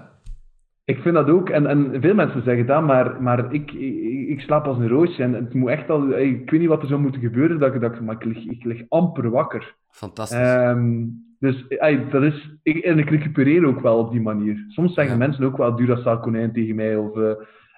Ik vind dat ook. En, en veel mensen zeggen dat, maar, maar ik, ik, ik slaap als een roosje. En het moet echt al... Ik weet niet wat er zou moeten gebeuren, dat, dat, maar ik lig, ik lig amper wakker. Fantastisch. Um, dus ey, dat is... Ik, en ik recupereer ook wel op die manier. Soms zeggen ja. mensen ook wel Duracell konijn tegen mij, of, uh,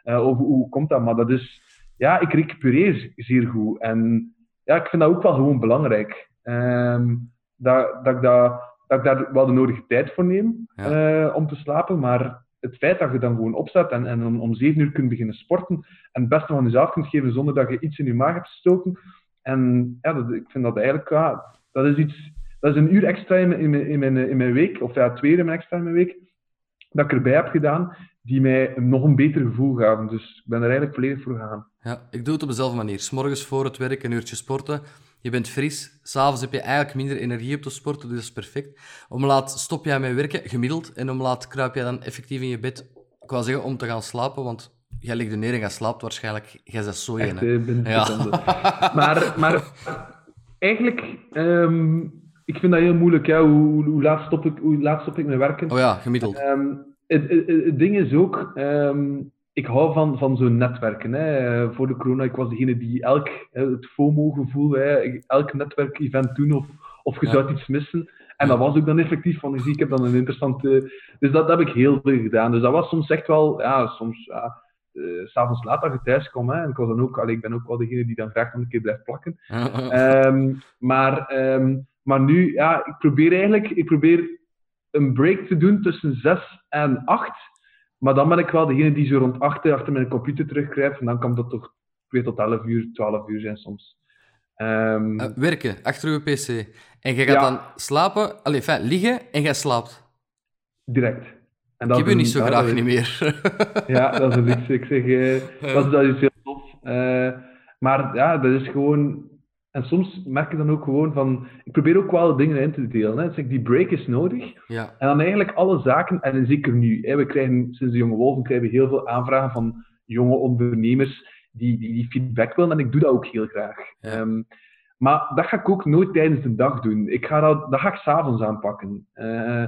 uh, of hoe komt dat? Maar dat is ja, ik recupereer zeer goed. En ja, ik vind dat ook wel gewoon belangrijk. Um, dat, dat, ik dat, dat ik daar wel de nodige tijd voor neem ja. uh, om te slapen. Maar het feit dat je dan gewoon opstaat en, en om, om zeven uur kunt beginnen sporten en het beste van jezelf kunt geven zonder dat je iets in je maag hebt gestoken. En ja, dat, ik vind dat eigenlijk, ja, dat is iets, dat is een uur extra in, in, in, mijn, in mijn week, of ja, twee uur extra in mijn week, dat ik erbij heb gedaan, die mij nog een beter gevoel gaven. Dus ik ben er eigenlijk volledig voor gegaan. Ja, ik doe het op dezelfde manier. S'morgens voor het werk een uurtje sporten. Je bent fris. S'avonds heb je eigenlijk minder energie op te sporten, dus dat is perfect. Om laat stop jij met werken, gemiddeld. En om laat kruip jij dan effectief in je bed. Ik wou zeggen om te gaan slapen, want jij ligt er neer en jij slaapt waarschijnlijk. Jij bent zo binnen Ja. maar, maar eigenlijk, ehm, ik vind dat heel moeilijk. Ja. Hoe, hoe, laat stop ik, hoe laat stop ik met werken? Oh ja, gemiddeld. Ehm, het, het, het- het ding is ook, ehm, ik hou van, van zo'n netwerken. Hè. Eh, Voor de corona, ik was degene die elk, het FOMO-gevoel, elk netwerkevent doen of, of je Ja. zou iets missen. En dat was ook dan effectief, van zie ik heb dan een interessante... Dus dat, dat heb ik heel veel gedaan. Dus dat was soms echt wel, ja, soms... Ja, eh, S'avonds laat dat je thuis komt, hè, en ik, was dan ook, allee, ik ben ook wel degene die dan graag nog een keer blijft plakken. (laughs) Ehm, maar, ehm, maar nu, ja, ik probeer eigenlijk ik probeer een break te doen tussen 6 en 8. Maar dan ben ik wel degene die zo rond 8 uur achter mijn computer terugkruipt. En dan kan dat toch 2 tot 11 uur, 12 uur zijn soms. Ehm, Eh, werken, achter uw pc. En jij gaat Ja. dan slapen, allee, fijn, liggen en jij slaapt. direct. En Ik heb u niet zo graag dat is- niet meer. (laughs) Ja, dat is een luxe. Ik zeg, eh, dat, is, dat is heel tof. Eh, maar ja, dat is gewoon... En soms merk ik dan ook gewoon van... Ik probeer ook wel dingen in te delen. Hè. Dus die break is nodig. ja, En dan eigenlijk alle zaken, en zeker nu, hè, we krijgen sinds de Jonge Wolven krijgen we heel veel aanvragen van jonge ondernemers die, die, die feedback willen, en ik doe dat ook heel graag. Ja. Ehm, maar dat ga ik ook nooit tijdens de dag doen. Ik ga dat, dat ga ik s'avonds aanpakken. Eh,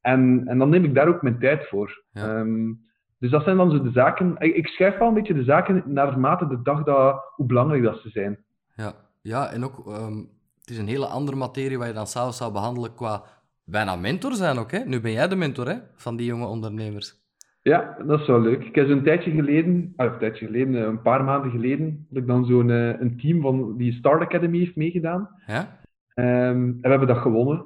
en, en dan neem ik daar ook mijn tijd voor. Ja. Ehm, dus dat zijn dan zo de zaken. Ik, ik schuif wel een beetje de zaken naarmate de dag dat, hoe belangrijk dat ze zijn. ja. Ja, en ook, ehm, het is een hele andere materie waar je dan s'avonds zou behandelen qua bijna mentor zijn ook. Hè? Nu ben jij de mentor hè, van die jonge ondernemers. Ja, dat is wel leuk. Ik heb zo'n tijdje geleden, ah, een tijdje geleden, eh, een paar maanden geleden, had ik dan zo'n eh, een team van die Start Academy heeft meegedaan. Ja? Ehm, en we hebben dat gewonnen.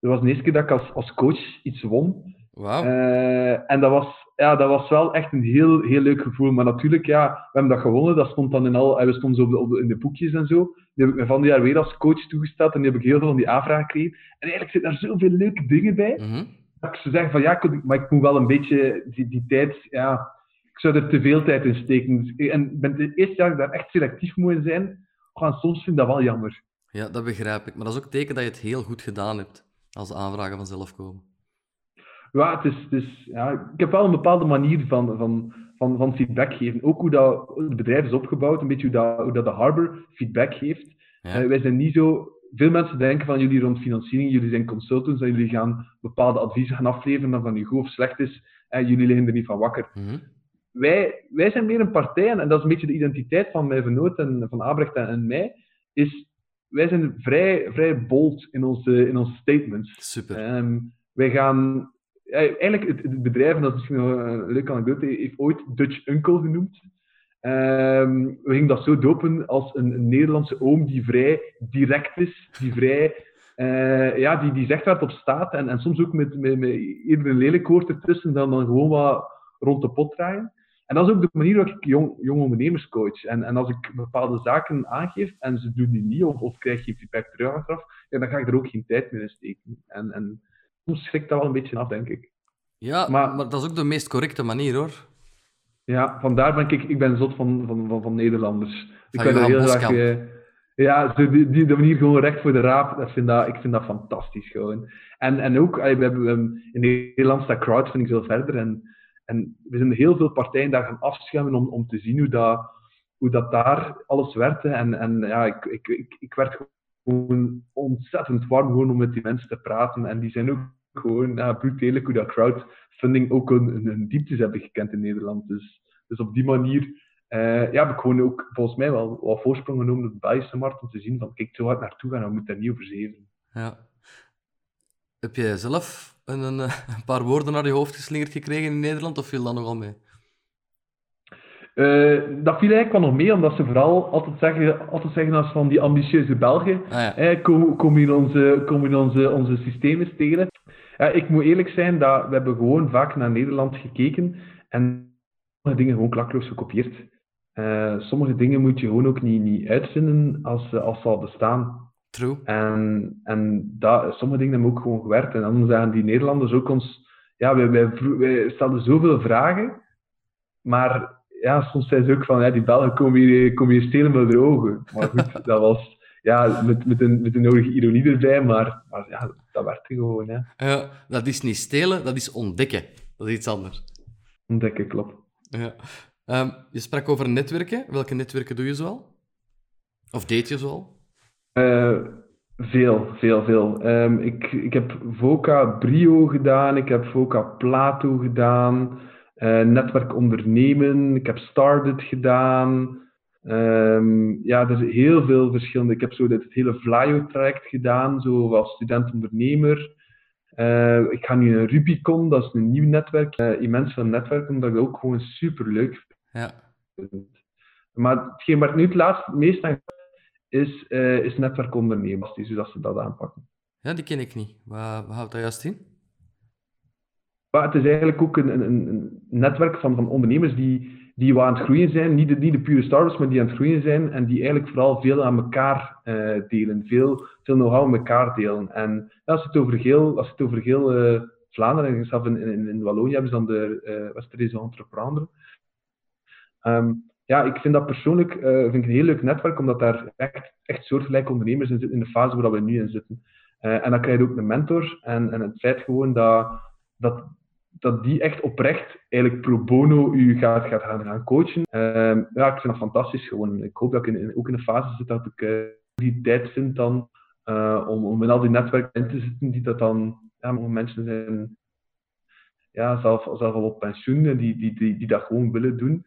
Dat was de eerste keer dat ik als, als coach iets won. Wauw. Eh, en dat was, ja, dat was wel echt een heel, heel leuk gevoel. Maar natuurlijk, ja, we hebben dat gewonnen. Dat stond dan in al, en we stonden zo op de, op de- in de boekjes en zo. Die heb ik me van die jaar weer als coach toegesteld. En die heb ik heel veel van die aanvragen gekregen. En eigenlijk zitten daar zoveel leuke dingen bij Mhm. dat ik zou zeggen van ja, maar ik moet wel een beetje die, die tijd, ja, ik zou er te veel tijd in steken. Dus- En ben het eerste jaar dat ik daar echt selectief moet in zijn, oh, en soms vind ik dat wel jammer. Ja, dat begrijp ik. Maar dat is ook teken dat je het heel goed gedaan hebt als de aanvragen vanzelf komen. Ja, het is, het is, ja, ik heb wel een bepaalde manier van, van, van, van feedback geven. Ook hoe dat het bedrijf is opgebouwd, een beetje hoe dat, hoe dat de Harbor feedback geeft. Ja. Eh, wij zijn niet zo... Veel mensen denken van jullie rond financiering, jullie zijn consultants en jullie gaan bepaalde adviezen gaan afleveren dat van nu goed of slecht is en jullie liggen er niet van wakker. Mhm. wij, wij zijn meer een partij, en dat is een beetje de identiteit van mijn vernoot en van Abrecht en, en mij, is wij zijn vrij, vrij bold in onze, in onze statements. Super. Ehm, wij gaan... Eigenlijk, het, bedrijf, dat is misschien een leuke anekdote, heeft ooit Dutch Uncle genoemd. Ehm, we gingen dat zo dopen als een, Nederlandse oom die vrij direct is, die vrij... eh, ja, die, die zegt waar het op staat en, en soms ook met, met, met eerder een lelijk woord ertussen dan, dan gewoon wat rond de pot draaien. En dat is ook de manier waarop ik jong, jong ondernemers coach. En, en als ik bepaalde zaken aangeef en ze doen die niet of, krijg je feedback terug achteraf, dan ga ik er ook geen tijd meer in steken. En, en soms schrikt dat wel een beetje af, denk ik. Ja, maar... maar- dat is ook de meest correcte manier hoor. Ja, vandaar ben ik, ik ben zot van, van, van, van Nederlanders. Ik ben er Johan heel graag... Eh, ja, die, die, de manier gewoon recht voor de raap, dat vind dat, ik vind dat fantastisch gewoon. En, en ook, allee, we hebben, in Nederland staat crowdfunding veel verder en, en we zijn heel veel partijen daar gaan afschuimen om, om te zien hoe dat, hoe dat daar alles werkte. En, en ja, ik, ik, ik, ik werd gewoon ontzettend warm gewoon om met die mensen te praten. En die zijn ook gewoon ja, eerlijk hoe dat crowdfunding ook een, een, dieptes hebben gekend in Nederland. Dus, dus op die manier eh, ja, heb ik gewoon ook volgens mij wel wat voorsprong genomen op de Belgische markt om te zien van kijk, zo hard naartoe gaan, we moeten daar niet over zeven. Ja. Heb jij zelf een, een paar woorden naar je hoofd geslingerd gekregen in Nederland of viel dat nogal mee? Eh, dat viel eigenlijk wel nog mee, omdat ze vooral altijd zeggen, altijd zeggen als van die ambitieuze Belgen, Ah ja. eh, komen, komen in, onze, komen in onze, onze systemen stelen. Ik moet eerlijk zijn, dat we hebben gewoon vaak naar Nederland gekeken en sommige dingen gewoon klakloos gekopieerd. Eh, sommige dingen moet je gewoon ook niet, niet uitvinden als, ze- als ze al bestaan. True. En, en dat, sommige dingen hebben ook gewoon gewerkt. En dan zeggen die Nederlanders ook ons... Ja, wij, wij, wij stelden zoveel vragen, maar ja, soms zijn ze ook van, ja, die Belgen komen hier, komen hier stelen met de ogen. Maar goed, (laughs) dat was ja, met, met, een, met de nodige ironie erbij, maar, maar ja, dat werkte gewoon. Hè. Ja, dat is niet stelen, dat is ontdekken. Dat is iets anders. Ontdekken, klopt. Ja. Ehm, je sprak over netwerken. Welke netwerken doe je zoal? Of deed je zoal? Uh, veel, veel, veel. Um, ik, ik heb VOCA Brio gedaan, ik heb VOCA Plato gedaan, Netwerk Ondernemen, ik heb Started gedaan. Um, ja, er zijn heel veel verschillende. Ik heb zo dit hele Flyo-traject gedaan, zo als student-ondernemer. Uh, ik ga nu een Rubicon, dat is een nieuw netwerk, uh, immens veel netwerk, omdat ik dat ook gewoon super leuk ja. vind. Maar hetgeen waar ik nu het laatst meest aan is, uh, is netwerkondernemers, dus dat ze dat aanpakken. Ja, die ken ik niet. Wat, wat houdt dat juist in? Maar het is eigenlijk ook een, een, een netwerk van, van ondernemers die, die aan het groeien zijn. Niet de, niet de pure startups, maar die aan het groeien zijn. En die eigenlijk vooral veel aan elkaar uh, delen. Veel, veel know-how aan elkaar delen. En als het over heel, als het over heel uh, Vlaanderen, en in, in, Wallonië hebben ze dan de uh, Westerese Entreprendre. Um, ja, ik vind dat persoonlijk vind ik een heel leuk netwerk, omdat daar echt, echt soortgelijke ondernemers in zitten in de fase waar we nu in zitten. En dan krijg je ook een mentor. En, en het feit gewoon dat, dat, dat die echt oprecht eigenlijk pro bono u gaat, gaat gaan, coachen. Uh, ja, ik vind dat fantastisch gewoon. Ik hoop dat ik in, ook in een fase zit dat ik uh, die tijd vind dan om, om in al die netwerken in te zitten die dat dan ja, mensen zijn ja, zelf, zelf al op pensioen die, die, die, die dat gewoon willen doen.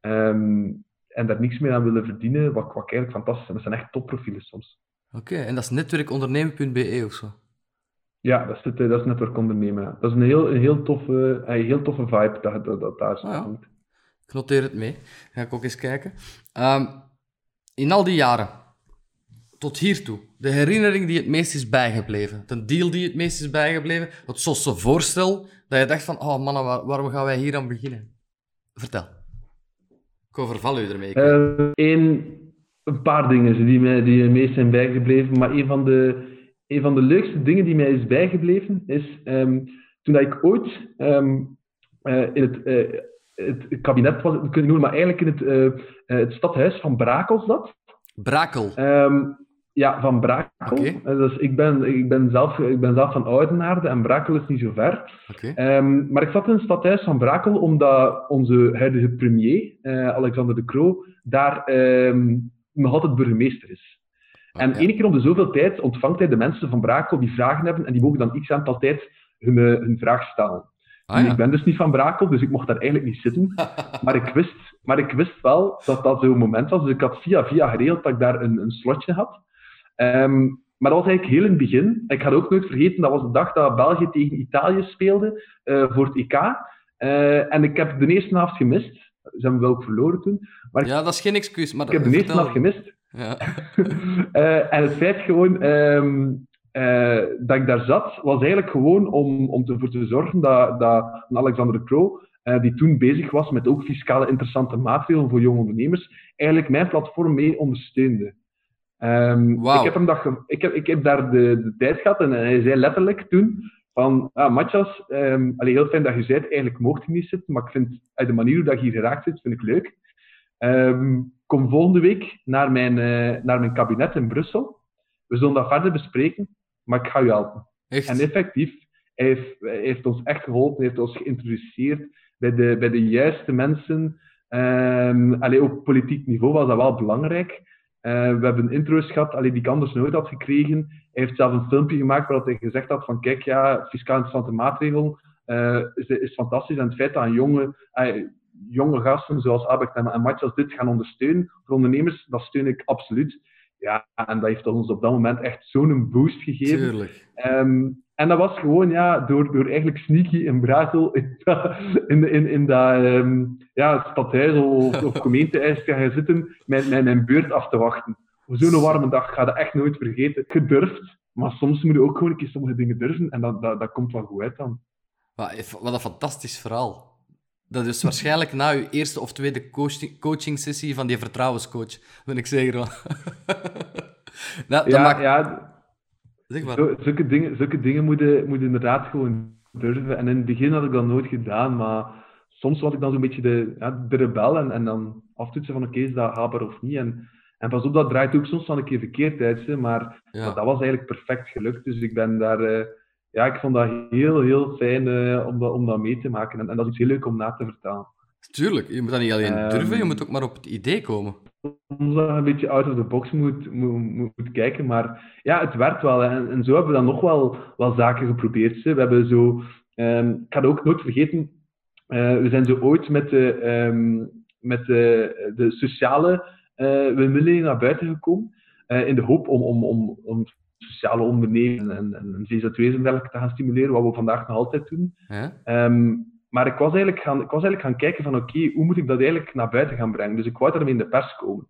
Um, en daar niks meer aan willen verdienen, wat, wat eigenlijk fantastisch is. Dat zijn echt topprofielen soms. Oké, en dat is netwerkondernemen.be of zo? Ja, dat is, het, dat is netwerkondernemen. Dat is een heel, een heel, toffe, een heel toffe vibe dat, dat, dat daar oh, ja. Ik noteer het mee. Ga ik ook eens kijken. Um, in al die jaren, tot hiertoe, de herinnering die het meest is bijgebleven, de deal die het meest is bijgebleven, het zosse voorstel, dat je dacht van, oh mannen, waar, waarom gaan wij hier aan beginnen? Vertel. Ik overval u ermee. Uh, een, een paar dingen die mij die meest zijn bijgebleven, maar een van de, een van de leukste dingen die mij is bijgebleven is um, toen dat ik ooit um, uh, in het, uh, het kabinet was, kunnen noemen, maar eigenlijk in het, het stadhuis van Brakel zat. Brakel? Um, ja, van Brakel. Okay. Dus ik ben, ik, ben zelf, ik ben zelf van Oudenaarde en Brakel is niet zo ver. Okay. Maar ik zat in het stadhuis van Brakel omdat onze huidige premier, Alexander de Croo, daar nog altijd burgemeester is. Oh, en ja. één keer om de zoveel tijd ontvangt hij de mensen van Brakel die vragen hebben en die mogen dan x aantal tijd hun, hun vraag stellen. Ah, ja. Ik ben dus niet van Brakel, dus ik mocht daar eigenlijk niet zitten. (laughs) maar, ik wist, maar ik wist wel dat dat zo'n moment was. Dus ik had via via geregeld dat ik daar een, een slotje had. Um, maar dat was eigenlijk heel in het begin. Ik ga ook nooit vergeten, dat was de dag dat België tegen Italië speelde uh, voor het EK. Uh, en ik heb de eerste helft gemist. Ze hebben wel ook verloren toen. Maar ja, dat is geen excuus. Maar ik heb de eerste helft gemist. Ja. uh, (laughs) en het feit gewoon um, dat ik daar zat, was eigenlijk gewoon om, om ervoor te zorgen dat, dat Alexander Kroo, die toen bezig was met ook fiscale interessante maatregelen voor jonge ondernemers, eigenlijk mijn platform mee ondersteunde. Um, wow. ik, heb hem dat ge- ik, heb, ik heb daar de, de tijd gehad en hij zei letterlijk toen van, ah, Matjas, um, allee, heel fijn dat je zei, eigenlijk mocht je niet zitten, maar ik vind uit de manier hoe dat je hier geraakt zit, vind ik leuk. Um, kom volgende week naar mijn, uh, naar mijn kabinet in Brussel. We zullen dat verder bespreken, maar ik ga je helpen. Echt? En effectief, hij heeft, hij heeft ons echt geholpen, hij heeft ons geïntroduceerd bij de, bij de juiste mensen. Um, allee, op politiek niveau was dat wel belangrijk. Uh, we hebben een intro's gehad, allee, die ik anders nooit had gekregen. Hij heeft zelf een filmpje gemaakt waar hij gezegd had van kijk, ja, fiscaal interessante maatregel uh, is, is fantastisch. En het feit dat een jonge, uh, jonge gasten zoals Abek en, en Matjas dit gaan ondersteunen voor ondernemers, dat steun ik absoluut. Ja, en dat heeft ons op dat moment echt zo'n boost gegeven. Tuurlijk. Um, en dat was gewoon ja, door, door eigenlijk sneaky in Brakel (laughs) in dat, in, in, in dat um, ja, stadhuis of, of (laughs) gemeentehuis te gaan zitten met, met mijn beurt af te wachten. Op zo'n warme dag, ga dat echt nooit vergeten. Gedurfd, maar soms moet je ook gewoon een keer sommige dingen durven en dat, dat, dat komt wel goed uit dan. Wat, wat een fantastisch verhaal. Dat is waarschijnlijk na uw eerste of tweede coaching, coaching sessie van die vertrouwenscoach, ben ik zeker van. nou, ja, maakt... ja, Zeg maar. Zo, zulke dingen, zulke dingen moeten moet inderdaad gewoon durven. En in het begin had ik dat nooit gedaan, maar soms was ik dan zo'n beetje de, ja, de rebel en, en dan aftoetsen van oké, okay, is dat haalbaar of niet. En, en pas op, dat draait ook soms van een keer verkeerd uit, maar, Ja. maar dat was eigenlijk perfect gelukt. Dus ik ben daar, eh, ja, ik vond dat heel, heel fijn eh, om, dat, om dat mee te maken. En, en dat is heel leuk om na te vertalen. Tuurlijk, je moet dat niet alleen durven, je moet ook maar op het idee komen. Soms dat een beetje out of the box moet, moet, moet kijken, maar ja, het werkt wel. En, en zo hebben we dan nog wel, wel zaken geprobeerd. We hebben zo, um, ik ga het ook nooit vergeten, uh, we zijn zo ooit met de, um, met de, de sociale uh, bemiddeling naar buiten gekomen, uh, in de hoop om, om, om, om sociale ondernemingen en, en, en VZW's en dergelijke te gaan stimuleren, wat we vandaag nog altijd doen. Ja? Um, maar ik was eigenlijk gaan, ik was eigenlijk gaan kijken van oké, hoe moet ik dat eigenlijk naar buiten gaan brengen? Dus ik wou daarmee in de pers komen.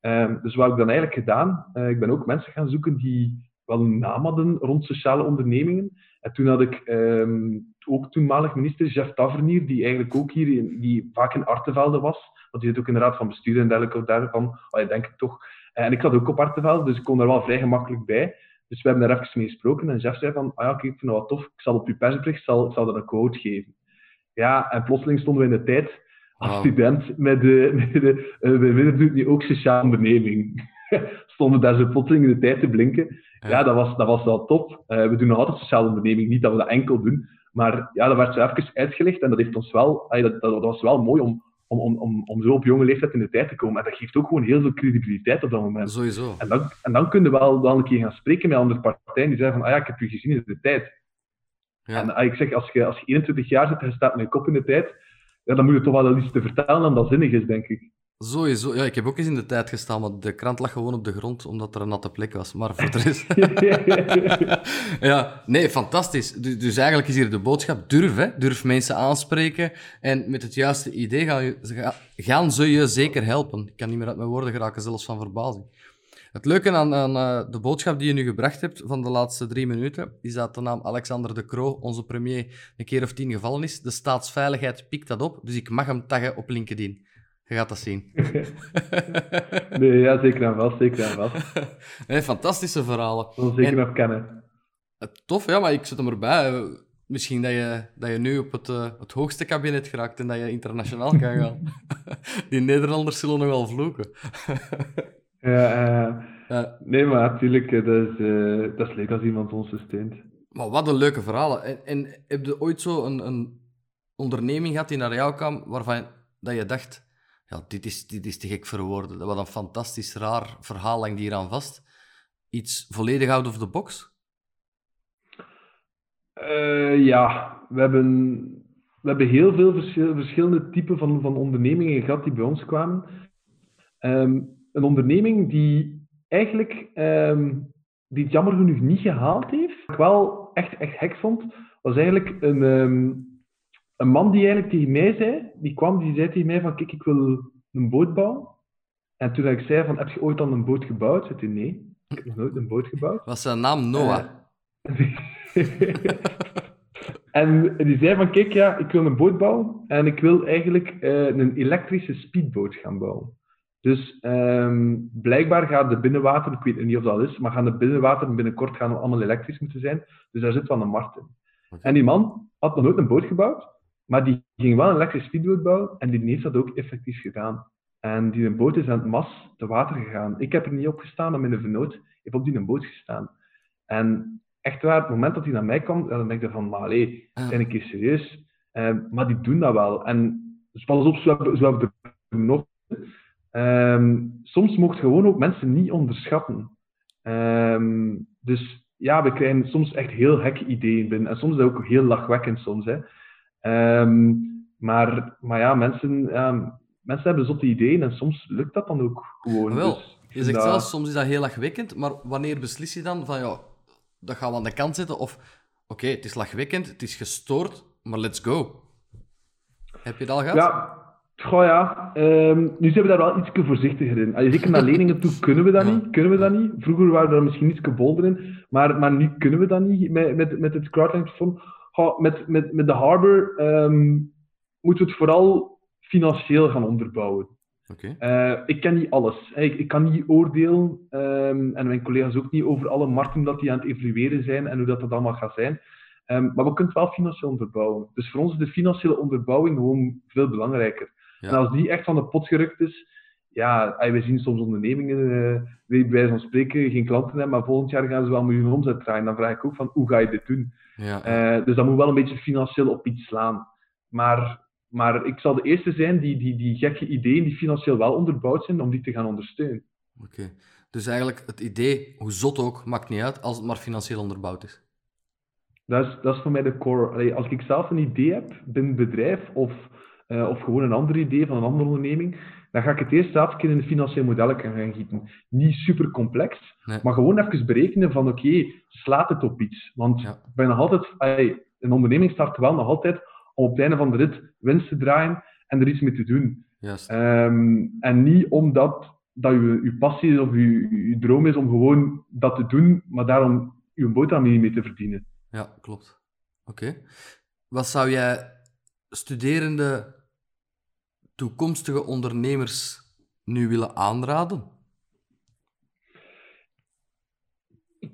Um, dus wat heb ik dan eigenlijk gedaan? Uh, ik ben ook mensen gaan zoeken die wel een naam hadden rond sociale ondernemingen. En toen had ik um, ook toenmalig minister Jeff Tavernier, die eigenlijk ook hier, in, die vaak in Artevelde was, want die zit ook in de raad van bestuur en dergelijke daarvan, oh, denk ik toch. En ik zat ook op Artevelde, dus ik kon daar wel vrij gemakkelijk bij. Dus we hebben daar even mee gesproken en Jeff zei van, ah ja, kijk, ik vind dat wel tof, ik zal op uw persbericht, zal, zal dat een quote geven. Ja, en plotseling stonden we in de tijd als student met de, (laughs) met de uh, bij doet nu ook sociale onderneming. (laughs) stonden daar zo plotseling in de tijd te blinken. Ja, dat, was, dat was wel top. Uh, we doen nog altijd sociale onderneming, niet dat we dat enkel doen. Maar ja, dat werd zo even uitgelegd en dat heeft ons wel, dat, dat, was wel mooi om, om, om, om, om zo op jonge leeftijd in de tijd te komen. En dat geeft ook gewoon heel veel credibiliteit op dat moment. Sowieso. En dan, en dan kunnen we wel, wel een keer gaan spreken met andere partijen die zeggen van, ah ja, ik heb u gezien in de tijd. Ja. En ah, ik zeg, als je, als je 21 jaar zit en je staat met je kop in de tijd, ja, dan moet je toch wel iets te vertellen dan dat zinnig is, denk ik. Sowieso. Ja, ik heb ook eens in de tijd gestaan, maar de krant lag gewoon op de grond omdat er een natte plek was. Maar voor de rest... (laughs) ja, nee, fantastisch. Dus, dus eigenlijk is hier de boodschap, durf, hè. Durf mensen aanspreken. En met het juiste idee gaan, gaan ze je zeker helpen. Ik kan niet meer uit mijn woorden geraken, zelfs van verbazing. Het leuke aan, aan uh, de boodschap die je nu gebracht hebt van de laatste drie minuten, is dat de naam Alexander de Croo, onze premier, een keer of tien gevallen is. De staatsveiligheid pikt dat op, dus ik mag hem taggen op LinkedIn. Je gaat dat zien. (laughs) nee, ja, zeker en vast, zeker en vast. (laughs) Nee, fantastische verhalen. Dat zeker nog kennen. Tof, ja, maar ik zet hem erbij. Misschien dat je, dat je nu op het, uh, het hoogste kabinet geraakt en dat je internationaal kan gaan. (laughs) Die Nederlanders zullen nog wel vloeken. Ja, uh, nee, maar natuurlijk, dat is, dat is leuk als iemand ons steunt. Maar wat een leuke verhalen. En, en heb je ooit zo een, een onderneming gehad die naar jou kwam, waarvan dat je dacht, ja, dit is, dit is te gek voor woorden. Wat een fantastisch raar verhaal hangt hier aan vast. Iets volledig out of the box? Uh, ja, we hebben, we hebben heel veel verschillende typen van, van ondernemingen gehad die bij ons kwamen. Um, een onderneming die eigenlijk um, die het jammer genoeg niet gehaald heeft. Wat ik wel echt, echt hek vond, was eigenlijk een, um, een man die eigenlijk tegen mij zei, die kwam, die zei tegen mij van, kijk, ik wil een boot bouwen. En toen ik zei van, heb je ooit al een boot gebouwd? Zei hij, nee, ik heb nog nooit een boot gebouwd. Was zijn naam Noah? (laughs) en die zei van, kijk, ja, ik wil een boot bouwen en ik wil eigenlijk uh, een elektrische speedboot gaan bouwen. Dus um, blijkbaar gaat de binnenwater, ik weet niet of dat is, maar gaan de binnenwater binnenkort gaan allemaal elektrisch moeten zijn. Dus daar zit wel een markt in. En die man had nog nooit een boot gebouwd, maar die ging wel een elektrische speedboot bouwen en die heeft dat ook effectief gedaan. En die boot is aan het mas te water gegaan. Ik heb er niet op gestaan, maar mijn vernoot heeft op die boot gestaan. En echt waar, het moment dat hij naar mij kwam, dan denk ik van, maar allee, ah. zijn een keer serieus. Uh, maar die doen dat wel. En dus pas op, zo hebben, zo hebben er nog Um, soms mocht gewoon ook mensen niet onderschatten. Um, dus ja, we krijgen soms echt heel gekke ideeën binnen. En soms is dat ook heel lachwekkend soms. Hè. Um, maar, maar ja, mensen, mensen hebben zotte ideeën en soms lukt dat dan ook gewoon. Wel, dus, je zegt dat... zelf, soms is dat heel lachwekkend, maar wanneer beslis je dan van ja, dat gaan we aan de kant zetten? Of oké, okay, het is lachwekkend, het is gestoord, maar let's go. Heb je dat al gehad? Ja, Goh ja, um, nu zijn we daar wel iets voorzichtiger in. Allee, zeker naar leningen toe kunnen we dat niet. Kunnen we dat niet. Vroeger waren we er misschien iets bolder in, maar, maar nu kunnen we dat niet met, met, met het crowdfunding met, met, met de Harbor um, moeten we het vooral financieel gaan onderbouwen. Okay. Uh, ik ken niet alles. Ik, ik kan niet oordelen, um, en mijn collega's ook niet, over alle markten dat die aan het evalueren zijn en hoe dat, dat allemaal gaat zijn. Um, maar we kunnen het wel financieel onderbouwen. Dus voor ons is de financiële onderbouwing gewoon veel belangrijker. En als die echt van de pot gerukt is, ja, we zien soms ondernemingen, uh, bij wijze van spreken, geen klanten hebben, maar volgend jaar gaan ze wel miljoen omzet draaien. Dan vraag ik ook van, hoe ga je dit doen? Ja. Uh, dus dat moet wel een beetje financieel op iets slaan. Maar maar ik zal de eerste zijn die, die, die gekke ideeën die financieel wel onderbouwd zijn, om die te gaan ondersteunen. Oké. Dus eigenlijk het idee, hoe zot ook, maakt niet uit als het maar financieel onderbouwd is. Dat is, dat is voor mij de core. als ik zelf een idee heb binnen het bedrijf of, uh, of gewoon een ander idee van een andere onderneming, dan ga ik het eerst zelf in een financieel model gaan gieten. Niet super complex, maar gewoon even berekenen van oké, slaat het op iets? Want ja. ik ben nog altijd, een onderneming start wel nog altijd om op het einde van de rit winst te draaien en er iets mee te doen. Um, en niet omdat dat je, je passie is of je, je droom is om gewoon dat te doen, maar daarom je boterham niet mee te verdienen. Ja, klopt. Oké. Wat zou jij studerende toekomstige ondernemers nu willen aanraden?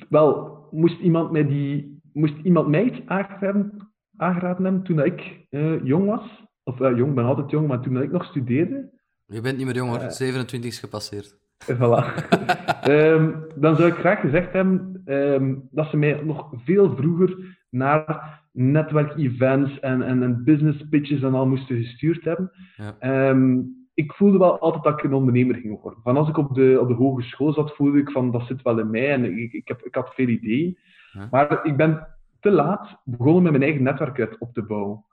Wel, moest iemand mij, die, moest iemand mij iets aangeraden, hebben toen ik uh, jong was, of uh, jong, ik ben altijd jong, maar toen ik nog studeerde. Je bent niet meer jong hoor, uh, 27 is gepasseerd. Voilà. um, (laughs) dan zou ik graag gezegd hebben um, dat ze mij nog veel vroeger naar netwerkevents en, en, en business pitches en al moesten gestuurd hebben. Ja. Um, ik voelde wel altijd dat ik een ondernemer ging worden. Van als ik op de, op de hogeschool zat, voelde ik van dat zit wel in mij en ik, ik, heb, ik had veel ideeën. Ja. Maar ik ben te laat begonnen met mijn eigen netwerk uit op te bouwen.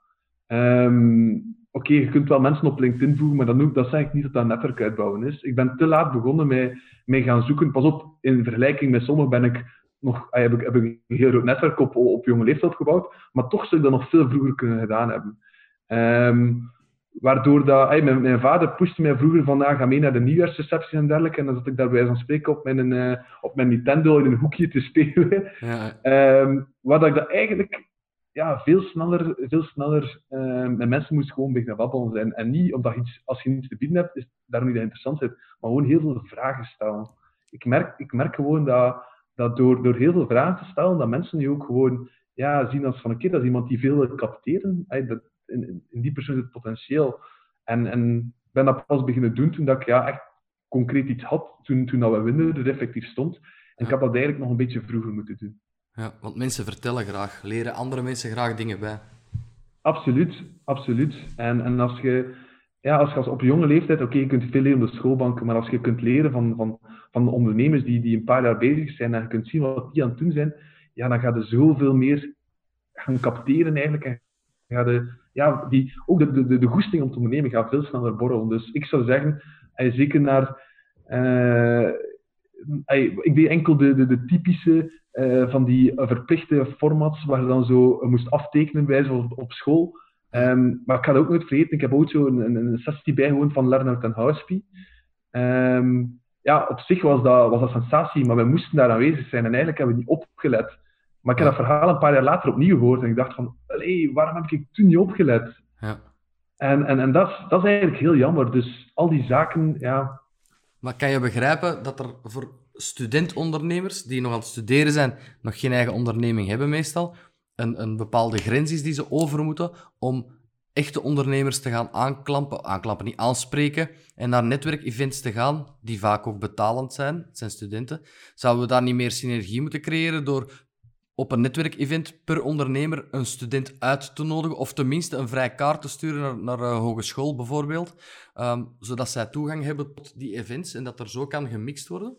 Um, Oké, okay, je kunt wel mensen op LinkedIn voegen, maar dat, dat zeg ik niet dat dat netwerk uitbouwen is. Ik ben te laat begonnen met, met gaan zoeken. Pas op, in vergelijking met sommigen ben ik nog, ah, heb, ik, heb ik een heel groot netwerk op, op jonge leeftijd gebouwd, maar toch zou ik dat nog veel vroeger kunnen gedaan hebben. Um, waardoor dat, mijn, mijn, vader pushte mij vroeger van, ah, ga mee naar de nieuwjaarsreceptie en dergelijke, en dan zat ik daar bij van spreken op mijn, uh, op mijn Nintendo in een hoekje te spelen. Ja. Um, waar dat ik dat eigenlijk ja, veel sneller, veel sneller uh, met mensen moest gewoon beginnen babbelen zijn. En niet omdat je iets, als je iets te bieden hebt, is daarom niet dat interessant is, maar gewoon heel veel vragen stellen. Ik merk, ik merk gewoon dat, dat door, door heel veel vragen te stellen, dat mensen je ook gewoon ja, zien als van een keer, dat is iemand die veel wil capteren. dat, in, in, die persoon zit het potentieel. En, en ben dat pas beginnen doen toen dat ik ja, echt concreet iets had, toen, toen dat we winnen er effectief stond. En ik had dat eigenlijk nog een beetje vroeger moeten doen. Ja, want mensen vertellen graag, leren andere mensen graag dingen bij. Absoluut, absoluut. En, en als je, ja, als je als op jonge leeftijd, oké, je kunt veel leren op de schoolbanken, maar als je kunt leren van, van, van de ondernemers die, die een paar jaar bezig zijn en je kunt zien wat die aan het doen zijn, ja, dan ga je zoveel meer gaan capteren eigenlijk. En ja, die, ook de, de, de goesting om te ondernemen gaat veel sneller borrelen. Dus ik zou zeggen, zeker naar... Uh, ik deed enkel de, de, typische van die verplichte formats waar je dan zo moest aftekenen bij op, op school. Um, maar ik ga het ook nooit vergeten, ik heb ook zo een, een, sessie bijgewoond van Lerner en Houseby. Um, ja, op zich was dat, was dat sensatie, maar we moesten daar aanwezig zijn en eigenlijk hebben we niet opgelet. Maar ik heb dat verhaal een paar jaar later opnieuw gehoord en ik dacht van, allee, waarom heb ik toen niet opgelet? Ja. En, en, en dat, is, dat is eigenlijk heel jammer. Dus al die zaken, ja... Maar kan je begrijpen dat er voor studentondernemers die nog aan het studeren zijn, nog geen eigen onderneming hebben meestal, een, een bepaalde grens is die ze over moeten om echte ondernemers te gaan aanklampen, aanklampen niet aanspreken, en naar netwerkevents te gaan, die vaak ook betalend zijn, het zijn studenten. Zouden we daar niet meer synergie moeten creëren door op een netwerkevent per ondernemer een student uit te nodigen, of tenminste een vrij kaart te sturen naar, naar een hogeschool bijvoorbeeld, um, zodat zij toegang hebben tot die events en dat er zo kan gemixt worden?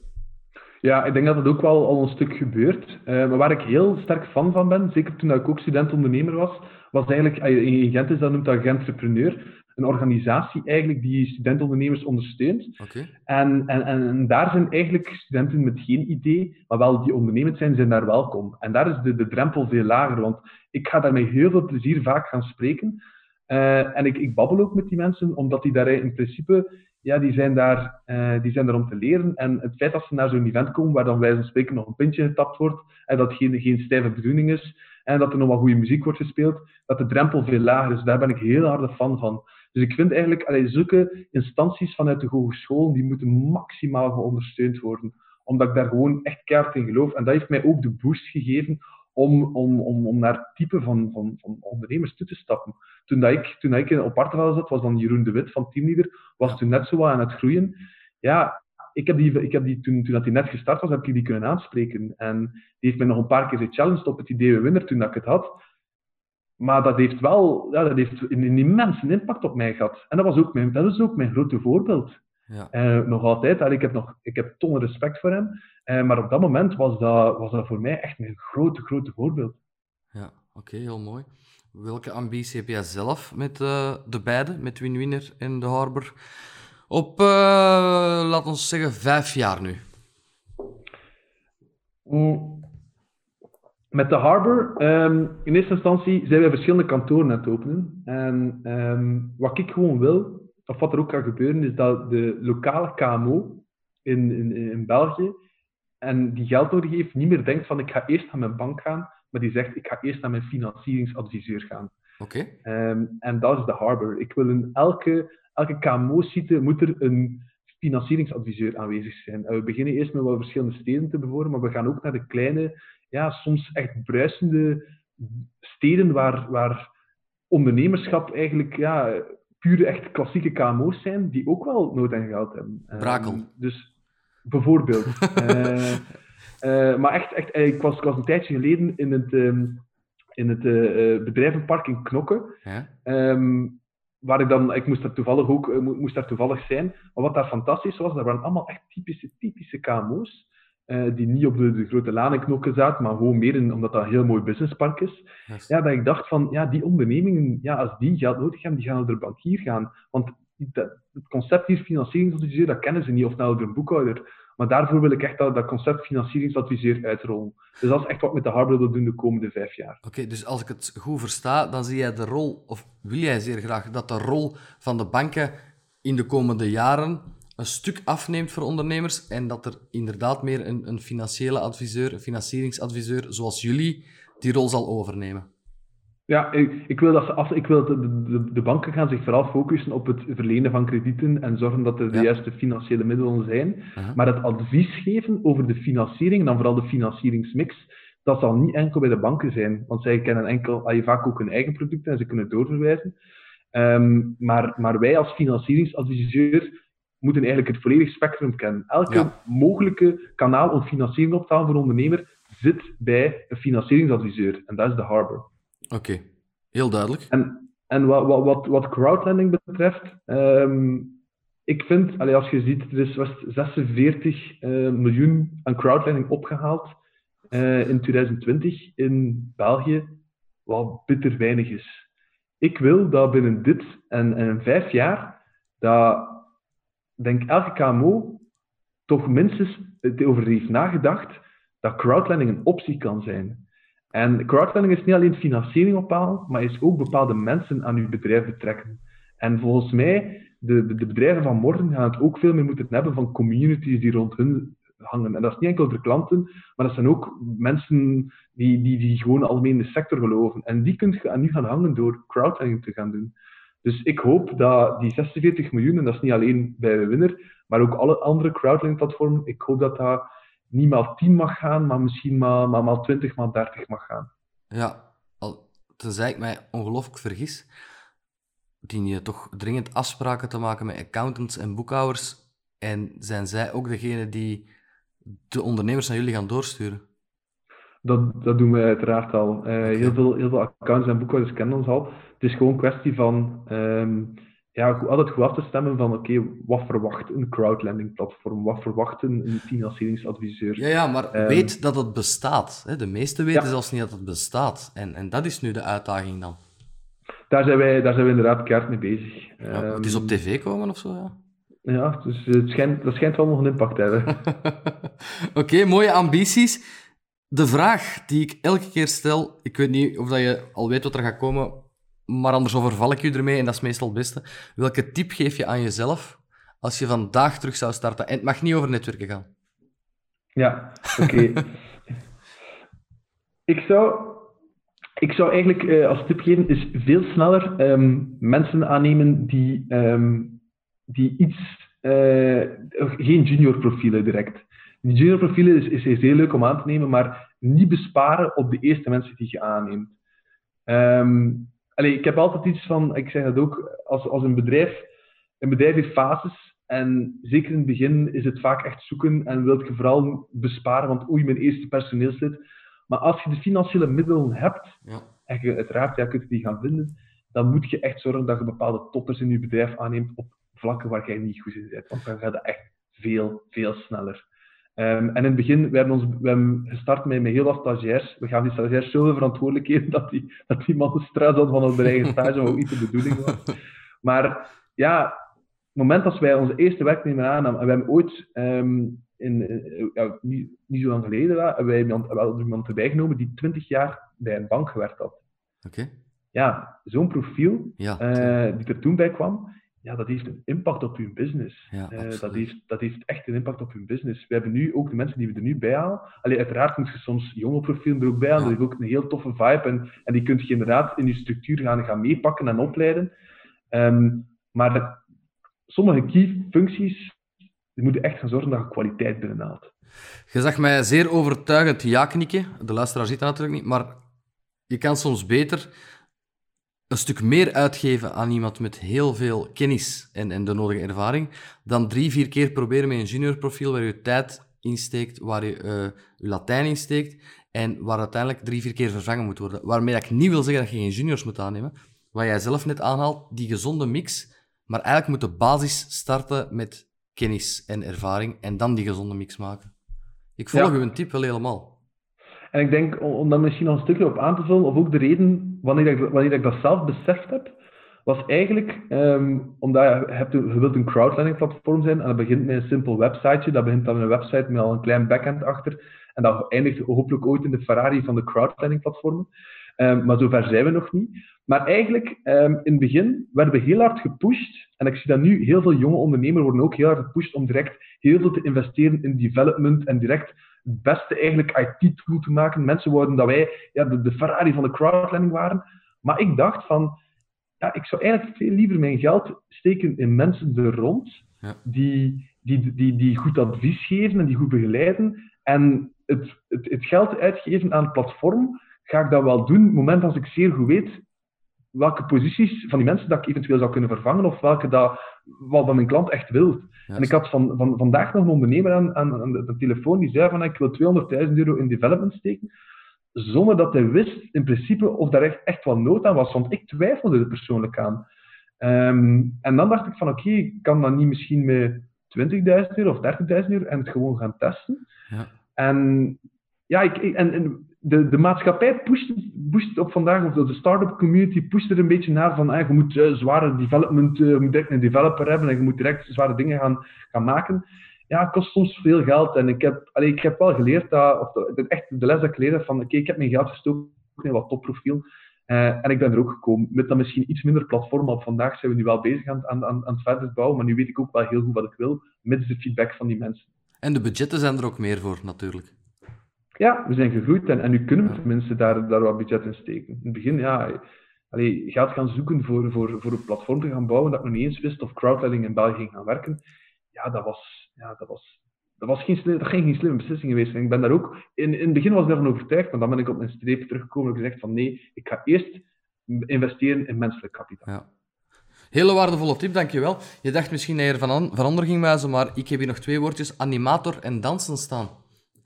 Ja, ik denk dat dat ook wel al een stuk gebeurt. Uh, maar waar ik heel sterk fan van ben, zeker toen ik ook student-ondernemer was, was eigenlijk, eh, in Gent is dat noemt dat Gentrepreneur, een organisatie eigenlijk die studentondernemers ondersteunt. Okay. En, en, en, daar zijn eigenlijk studenten met geen idee, maar wel die ondernemend zijn, zijn daar welkom. En daar is de, de drempel veel lager, want ik ga daar met heel veel plezier vaak gaan spreken. Uh, en ik, ik babbel ook met die mensen, omdat die daar in principe ja, die, zijn daar, uh, die zijn daar om te leren. En het feit dat ze naar zo'n event komen, waar dan wij van spreken nog een pintje getapt wordt, en dat geen, geen stijve bedoeling is, en dat er nog wat goede muziek wordt gespeeld, dat de drempel veel lager is. Daar ben ik heel harde fan van. Dus ik vind eigenlijk, allee, zulke instanties vanuit de hogeschool, die moeten maximaal geondersteund worden. Omdat ik daar gewoon echt keihard in geloof. En dat heeft mij ook de boost gegeven om, om, om, om naar type van, van, van ondernemers toe te stappen. Toen, dat ik, toen dat ik op Artevel zat, was dan Jeroen de Wit van Teamleader, was toen net zo aan het groeien. Ja, ik heb die, ik heb die toen, toen dat hij net gestart was, heb ik die kunnen aanspreken. En die heeft mij nog een paar keer gechallenged op het idee winner toen dat ik het had. maar dat heeft wel ja, dat heeft een, immense impact op mij gehad. En dat, was ook mijn, dat is ook mijn grote voorbeeld. Ja. Uh, nog altijd. ik, heb nog, ik heb tonnen respect voor hem. Uh, maar op dat moment was dat, was dat voor mij echt een grote, grote voorbeeld. Ja, oké, heel mooi. Welke ambitie heb jij zelf met uh, de beide, met Winwinner en de Harbor? Op, laten we zeggen, vijf jaar nu. Mm. Met de Harbor, um, in eerste instantie zijn wij verschillende kantoren aan het openen. En um, wat ik gewoon wil, of wat er ook kan gebeuren, is dat de lokale KMO in, in, in België, en die geld nodig heeft, niet meer denkt van ik ga eerst naar mijn bank gaan, maar die zegt ik ga eerst naar mijn financieringsadviseur gaan. Oké. Um, en dat is de Harbor. Ik wil in elke, elke KMO-site moet er een financieringsadviseur aanwezig zijn. En we beginnen eerst met wat verschillende steden te bevoren, maar we gaan ook naar de kleine ja, soms echt bruisende steden waar, waar ondernemerschap eigenlijk ja, pure echt klassieke KMO's zijn, die ook wel nood aan geld hebben. Brakel. Um, dus bijvoorbeeld. uh, (laughs) uh, maar echt, echt ik, was, ik was een tijdje geleden in het, um, in het bedrijvenpark in Knokke. Ja? Um, waar ik dan, ik moest daar toevallig ook moest daar toevallig zijn. Maar wat daar fantastisch was, dat waren allemaal echt typische, typische KMO's. Uh, die niet op de, de grote lanenknokken zaten, maar gewoon meer in, omdat dat een heel mooi businesspark is. Ja, dat ik dacht van, ja, die ondernemingen, ja, als die geld nodig hebben, die gaan naar de bankier gaan. Want dat, het concept hier financieringsadviseur, dat kennen ze niet, of naar een boekhouder. Maar daarvoor wil ik echt dat, dat concept financieringsadviseur uitrollen. Dus dat is echt wat met de Harbor wil doen de komende vijf jaar. Oké, dus als ik het goed versta, dan zie jij de rol, of wil jij zeer graag dat de rol van de banken in de komende jaren een stuk afneemt voor ondernemers en dat er inderdaad meer een, een financiële adviseur, een financieringsadviseur zoals jullie, die rol zal overnemen. Ja, ik, ik wil dat, ze af, ik wil dat de, de, de, banken gaan zich vooral focussen op het verlenen van kredieten en zorgen dat er de juiste financiële middelen zijn. Maar het advies geven over de financiering, dan vooral de financieringsmix, dat zal niet enkel bij de banken zijn. Want zij kennen enkel, ah, je vaak ook hun eigen producten en ze kunnen doorverwijzen. Um, maar, maar wij als financieringsadviseur moeten eigenlijk het volledige spectrum kennen. Elke mogelijke kanaal om financiering op te halen voor een ondernemer zit bij een financieringsadviseur. En dat is de Harbor. Oké, heel duidelijk. En, en wat, wat, wat, wat crowdlending betreft, um, ik vind, allee, als je ziet, er is 46 uh, eh, miljoen aan crowdlending opgehaald uh, in 2020 in België, wat bitter weinig is. Ik wil dat binnen dit en, en vijf jaar, dat denk elke KMO toch minstens over heeft nagedacht dat crowdlending een optie kan zijn. En crowdfunding is niet alleen financiering ophalen, maar is ook bepaalde mensen aan uw bedrijf betrekken. En volgens mij, de, de, bedrijven van morgen gaan het ook veel meer moeten hebben van communities die rond hun hangen. En dat is niet enkel voor klanten, maar dat zijn ook mensen die, die, die gewoon algemeen in de sector geloven. En die kunt je nu gaan hangen door crowdfunding te gaan doen. Dus ik hoop dat die 46 miljoen, en dat is niet alleen bij Winner, maar ook alle andere crowdfunding-platformen, ik hoop dat dat niet maal 10 mag gaan, maar misschien maar, maar, maar 20, maar 30 mag gaan. Ja, al, tenzij ik mij ongelooflijk vergis, dien je toch dringend afspraken te maken met accountants en boekhouders. En zijn zij ook degene die de ondernemers naar jullie gaan doorsturen? Dat, dat doen we uiteraard al. Uh, heel, veel, heel veel accountants en boekhouders kennen ons al. Het is gewoon een kwestie van um, ja, altijd goed af te stemmen van oké, wat verwacht een crowdlending platform? Wat verwacht een, financieringsadviseur? Ja, ja maar ehm, weet dat het bestaat. Hè? De meesten weten zelfs niet dat het bestaat. En, en dat is nu de uitdaging dan. Daar zijn wij, daar zijn we inderdaad keihard mee bezig. Ja, het is op ehm, tv komen of zo, ja? Ja, dus het schijnt, dat schijnt wel nog een impact te hebben. (laughs) Oké, mooie ambities. De vraag die ik elke keer stel, ik weet niet of dat je al weet wat er gaat komen, maar anders overval ik u ermee en dat is meestal het beste. Welke tip geef je aan jezelf als je vandaag terug zou starten? En het mag niet over netwerken gaan. Ja, oké. (laughs) ik, zou, ik zou eigenlijk uh, als tip geven, is veel sneller um, mensen aannemen die, um, die iets, uh, geen junior profielen direct. Die junior profielen is, is, is heel leuk om aan te nemen, maar niet besparen op de eerste mensen die je aanneemt. Um, Allee, ik heb altijd iets van, ik zeg dat ook, als, als een bedrijf, een bedrijf heeft fases en zeker in het begin is het vaak echt zoeken en wilt je vooral besparen, want oei, mijn eerste personeelslid. Maar als je de financiële middelen hebt, ja. en je, uiteraard ja, kunt je die gaan vinden, dan moet je echt zorgen dat je bepaalde toppers in je bedrijf aanneemt op vlakken waar jij niet goed in bent. Want dan gaat het echt veel, veel sneller. Um, en in het begin, we hebben, ons, we hebben gestart met, met heel wat stagiairs. We gaan die stagiairs zoveel verantwoordelijkheden dat die, dat die mannen stress hadden van hun eigen stage, wat ook niet de bedoeling was. Maar ja, het moment dat wij onze eerste werknemer aannamen, en we hebben ooit um, in, eh, ja, niet, niet zo lang geleden, hebben wij iemand, wel iemand erbij genomen die 20 jaar bij een bank gewerkt had. Oké. Ja, zo'n profiel Ja, uh, die er toen bij kwam, ja, dat heeft een impact op uw business. Ja, Eh, dat, heeft, dat heeft echt een impact op uw business. We hebben nu ook de mensen die we er nu bij halen. Allee, uiteraard moet je soms jonge profielen er ook bij halen. Ja. Dat heeft ook een heel toffe vibe. En, en die kun je inderdaad in je structuur gaan, gaan meepakken en opleiden. Ehm, maar de- sommige key functies, die moeten echt gaan zorgen dat je kwaliteit binnenhaalt. Je zag mij zeer overtuigend ja knikken. De luisteraar ziet dat natuurlijk niet, maar je kan soms beter een stuk meer uitgeven aan iemand met heel veel kennis en, en de nodige ervaring, dan drie, vier keer proberen met een juniorprofiel waar je tijd insteekt, waar je eh, je Latijn insteekt en waar uiteindelijk drie, vier keer vervangen moet worden. Waarmee ik niet wil zeggen dat je geen juniors moet aannemen, wat jij zelf net aanhaalt, die gezonde mix, maar eigenlijk moet de basis starten met kennis en ervaring en dan die gezonde mix maken. Ik volg Ja. uw tip wel helemaal. En ik denk, om, daar misschien nog een stukje op aan te vullen, of ook de reden wanneer ik, wanneer dat zelf beseft heb, was eigenlijk ehm, omdat je, hebt, wilt een crowdlending platform zijn en dat begint met een simpel websiteje. Dat begint dan met een website met al een klein backend achter. En dat eindigt hopelijk ooit in de Ferrari van de crowdlending platformen. Ehm, maar zover zijn we nog niet. Maar eigenlijk, ehm, in het begin werden we heel hard gepusht. En ik zie dat nu, heel veel jonge ondernemers worden ook heel hard gepusht om direct heel veel te investeren in development en direct het beste eigenlijk IT-tool te maken. Mensen wouden dat wij ja, de, de Ferrari van de crowdlending waren. Maar ik dacht van, ja, ik zou eigenlijk veel liever mijn geld steken in mensen er rond, Ja. die, die, die, die goed advies geven en die goed begeleiden. En het, het, het geld uitgeven aan het platform, ga ik dat wel doen, op het moment als ik zeer goed weet welke posities van die mensen dat ik eventueel zou kunnen vervangen, of welke dat, wat mijn klant echt wil. En ik had van, van, vandaag nog een ondernemer aan, aan, aan de, de telefoon die zei van ik wil 200.000 euro in development steken, zonder dat hij wist in principe of daar echt, echt wel nood aan was, want ik twijfelde er persoonlijk aan. Ehm, en dan dacht ik van oké, ik kan dat niet misschien met 20.000 euro of 30.000 euro en het gewoon gaan testen. Ja. En ja, ik, ik- en, en de, de maatschappij pusht, pusht op vandaag, of de start-up community pusht er een beetje naar van ah, je moet eh, zware development, eh, je direct een developer hebben en je moet direct zware dingen gaan, gaan maken. Ja, het kost soms veel geld. En ik heb, allee, ik heb wel geleerd dat, of de, echt de les dat ik geleerd heb van oké, ik heb mijn geld gestoken in wat topprofiel. Eh, en ik ben er ook gekomen met dan misschien iets minder platform. Maar vandaag zijn we nu wel bezig aan, aan, aan, aan het verder bouwen. Maar nu weet ik ook wel heel goed wat ik wil, mits de feedback van die mensen. En de budgetten zijn er ook meer voor, natuurlijk. Ja, we zijn gegroeid en, en nu kunnen we tenminste daar, daar wat budget in steken. In het begin, ja, allee, geld gaan zoeken voor, voor, voor een platform te gaan bouwen dat ik nog niet eens wist of crowdlending in België ging gaan werken. Ja, dat was, ja, dat was, dat was geen, dat ging geen slimme beslissing geweest. En ik ben daar ook, in, in het begin was ik daarvan overtuigd, maar dan ben ik op mijn streep teruggekomen en gezegd van nee, ik ga eerst investeren in menselijk kapitaal. Ja. Hele waardevolle tip, dankjewel. Je dacht misschien dat je er van, an- van onder ging wijzen, maar ik heb hier nog twee woordjes, animator en dansen staan.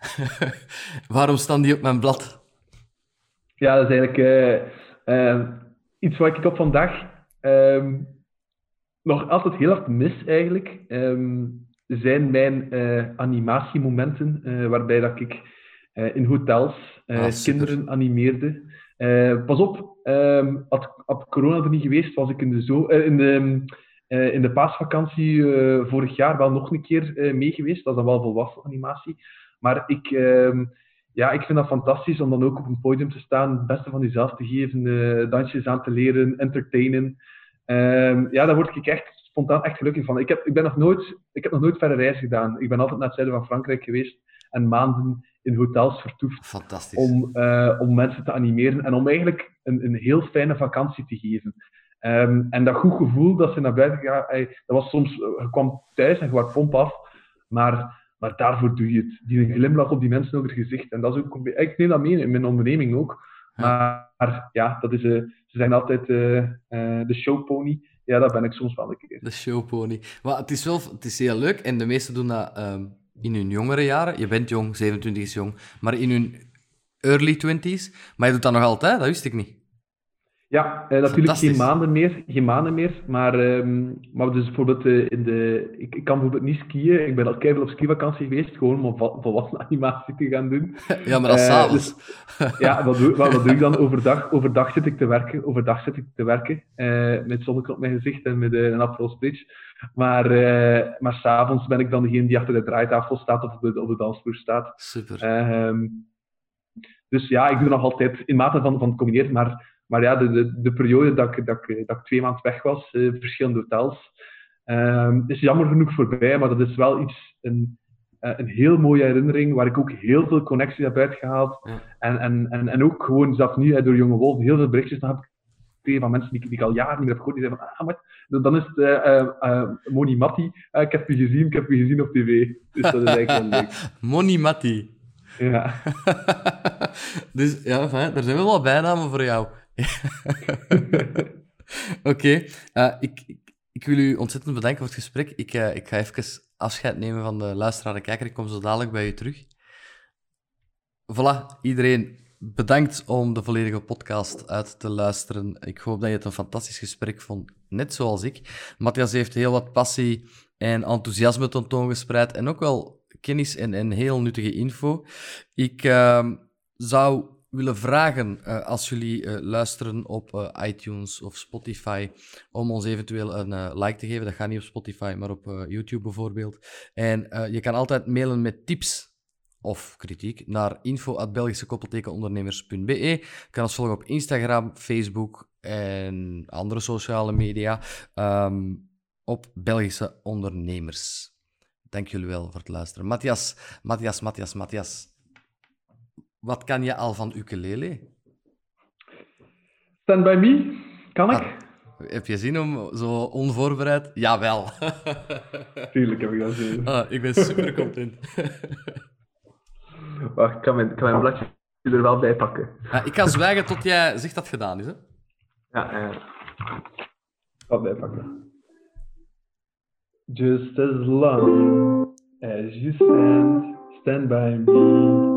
(laughs) Waarom staan die op mijn blad? Ja, dat is eigenlijk eh, eh, iets wat ik op vandaag ehm, nog altijd heel hard mis, eigenlijk. Ehm, zijn mijn eh, animatiemomenten, eh, waarbij dat ik in hotels Ah, kinderen animeerde. Pas op, ehm, had, had corona er niet geweest, was ik in de, zo, in de, in de paasvakantie vorig jaar wel nog een keer eh, mee geweest. Dat is dan wel volwassen animatie. Maar ik, ehm, ja, ik vind dat fantastisch om dan ook op een podium te staan, het beste van jezelf te geven, eh, dansjes aan te leren, entertainen. Ehm, ja, daar word ik echt spontaan echt gelukkig van. Ik heb, ik, ben nog nooit, ik heb nog nooit verre reis gedaan. Ik ben altijd naar het zuiden van Frankrijk geweest en maanden in hotels vertoefd Fantastisch. om, eh, om mensen te animeren en om eigenlijk een, een heel fijne vakantie te geven. Ehm, en dat goed gevoel dat ze naar buiten gaan, ey, dat was soms, eh, je kwam thuis en je was pomp af, maar, maar daarvoor doe je het. Die glimlach op die mensen over het gezicht. En dat is ook, ik neem dat mee in mijn onderneming ook. Maar, maar ja, dat is, eh, ze zijn altijd eh, eh, de showpony. Ja, dat ben ik soms wel een keer. De showpony. Maar het is wel het is heel leuk en de meesten doen dat ehm, in hun jongere jaren. Je bent jong, 27 is jong, maar in hun early 20s. Maar je doet dat nog altijd, dat wist ik niet. Ja, eh, natuurlijk geen maanden meer, geen maanden meer. Maar, ehm, maar dus bijvoorbeeld uh, in de... Ik, ik, kan bijvoorbeeld niet skiën. Ik ben al keihard op skivakantie geweest, gewoon om volwassen animatie te gaan doen. (laughs) Ja, maar dat is uh, dus, Ja, wat doe, wat, wat, doe ik dan? Overdag, overdag zit ik te werken. Overdag zit ik te werken. met zonnetje op mijn gezicht en met een Aperol Spritz. Maar, maar s'avonds ben ik dan degene die achter de draaitafel staat of op de, op de dansvloer staat. Super. Ehm, dus ja, ik doe nog altijd in mate van, van combineren, maar maar ja, de, de, de periode dat ik, dat, ik, dat ik twee maanden weg was, uh, verschillende hotels, uh, is jammer genoeg voorbij, maar dat is wel iets, een, uh, een heel mooie herinnering, waar ik ook heel veel connecties heb uitgehaald. Ja. En, en, en, en ook gewoon zelfs nu door Jonge Wolf heel veel berichtjes heb gekregen van mensen die, die ik al jaren niet meer heb gehoord, die zeggen van, ah, maar dan is het uh, Moni Matti, ik heb je gezien, ik heb je gezien op tv. Dus dat is eigenlijk wel leuk. (laughs) Moni Matti. Ja. (laughs) dus ja, fijn, er zijn wel wat bijnamen voor jou. (laughs) Oké, eh, ik, ik, wil u ontzettend bedanken voor het gesprek. Ik, uh, ik ga even afscheid nemen van de luisteraar en kijker. Ik kom zo dadelijk bij u terug. Voilà, iedereen bedankt om de volledige podcast uit te luisteren. Ik hoop dat je het een fantastisch gesprek vond, net zoals ik. Matthias heeft heel wat passie en enthousiasme tentoongespreid en ook wel kennis en, en heel nuttige info. Ik uh, zou willen vragen, uh, als jullie uh, luisteren op uh, iTunes of Spotify, om ons eventueel een like te geven. Dat gaat niet op Spotify, maar op YouTube bijvoorbeeld. En je kan altijd mailen met tips of kritiek naar info.belgischekoppeltekenondernemers.be. Je kan ons volgen op Instagram, Facebook en andere sociale media um, op Belgische Ondernemers. Dank jullie wel voor het luisteren. Matthias, Matthias, Matthias, Matthias. Wat kan je al van ukulele? Stand by me, kan ik? Ah, heb je zin om zo onvoorbereid? Jawel. (laughs) Tuurlijk heb ik dat zin. Ah, ik ben super content. (laughs) Wacht, ik kan mijn, kan mijn bladje er wel bij pakken. Ah, ik ga zwijgen tot jij zegt dat het gedaan is, hè? Ja, ja. Wel bijpakken. Just as long as you stand, stand by me.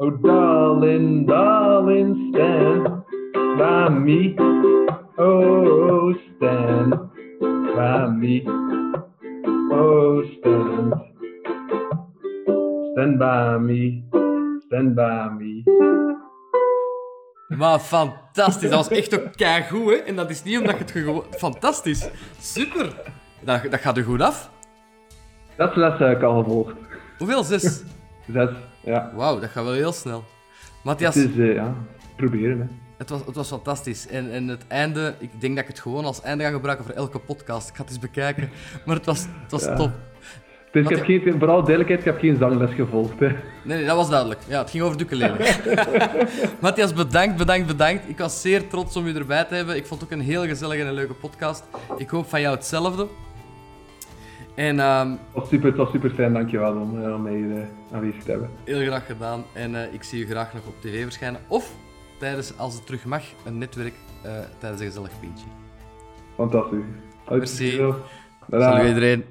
Oh, darling, darling, stand by me. Oh, stand by me. Oh, stand. Stand by me. Stand by me. Maar fantastisch. Dat was echt ook goed, hè? En dat is niet omdat je het gewoon... Fantastisch. Super. Dat, dat gaat er goed af. Dat les heb ik al gevolgd. Hoeveel? Zes? Zes. Ja. Wauw, dat gaat wel heel snel. Matthias... Het is, uh, ja, proberen, hè. Het was, het was fantastisch. En, en het einde, ik denk dat ik het gewoon als einde ga gebruiken voor elke podcast. Ik ga het eens bekijken. Maar het was, het was top. Dus ik heb geen, vooral duidelijkheid, ik heb geen zangles gevolgd. Hè. Nee, nee, dat was duidelijk. Ja, het ging over ukulele. (laughs) Matthias, bedankt, bedankt, bedankt. Ik was zeer trots om u erbij te hebben. Ik vond het ook een heel gezellige en leuke podcast. Ik hoop van jou hetzelfde. En, um, het, was super, het was super fijn, dankjewel om, uh, om mij uh, aanwezig te hebben. Heel graag gedaan en uh, ik zie u graag nog op tv verschijnen. Of tijdens, als het terug mag, een netwerk tijdens een gezellig pintje. Fantastisch. Merci. Salut iedereen.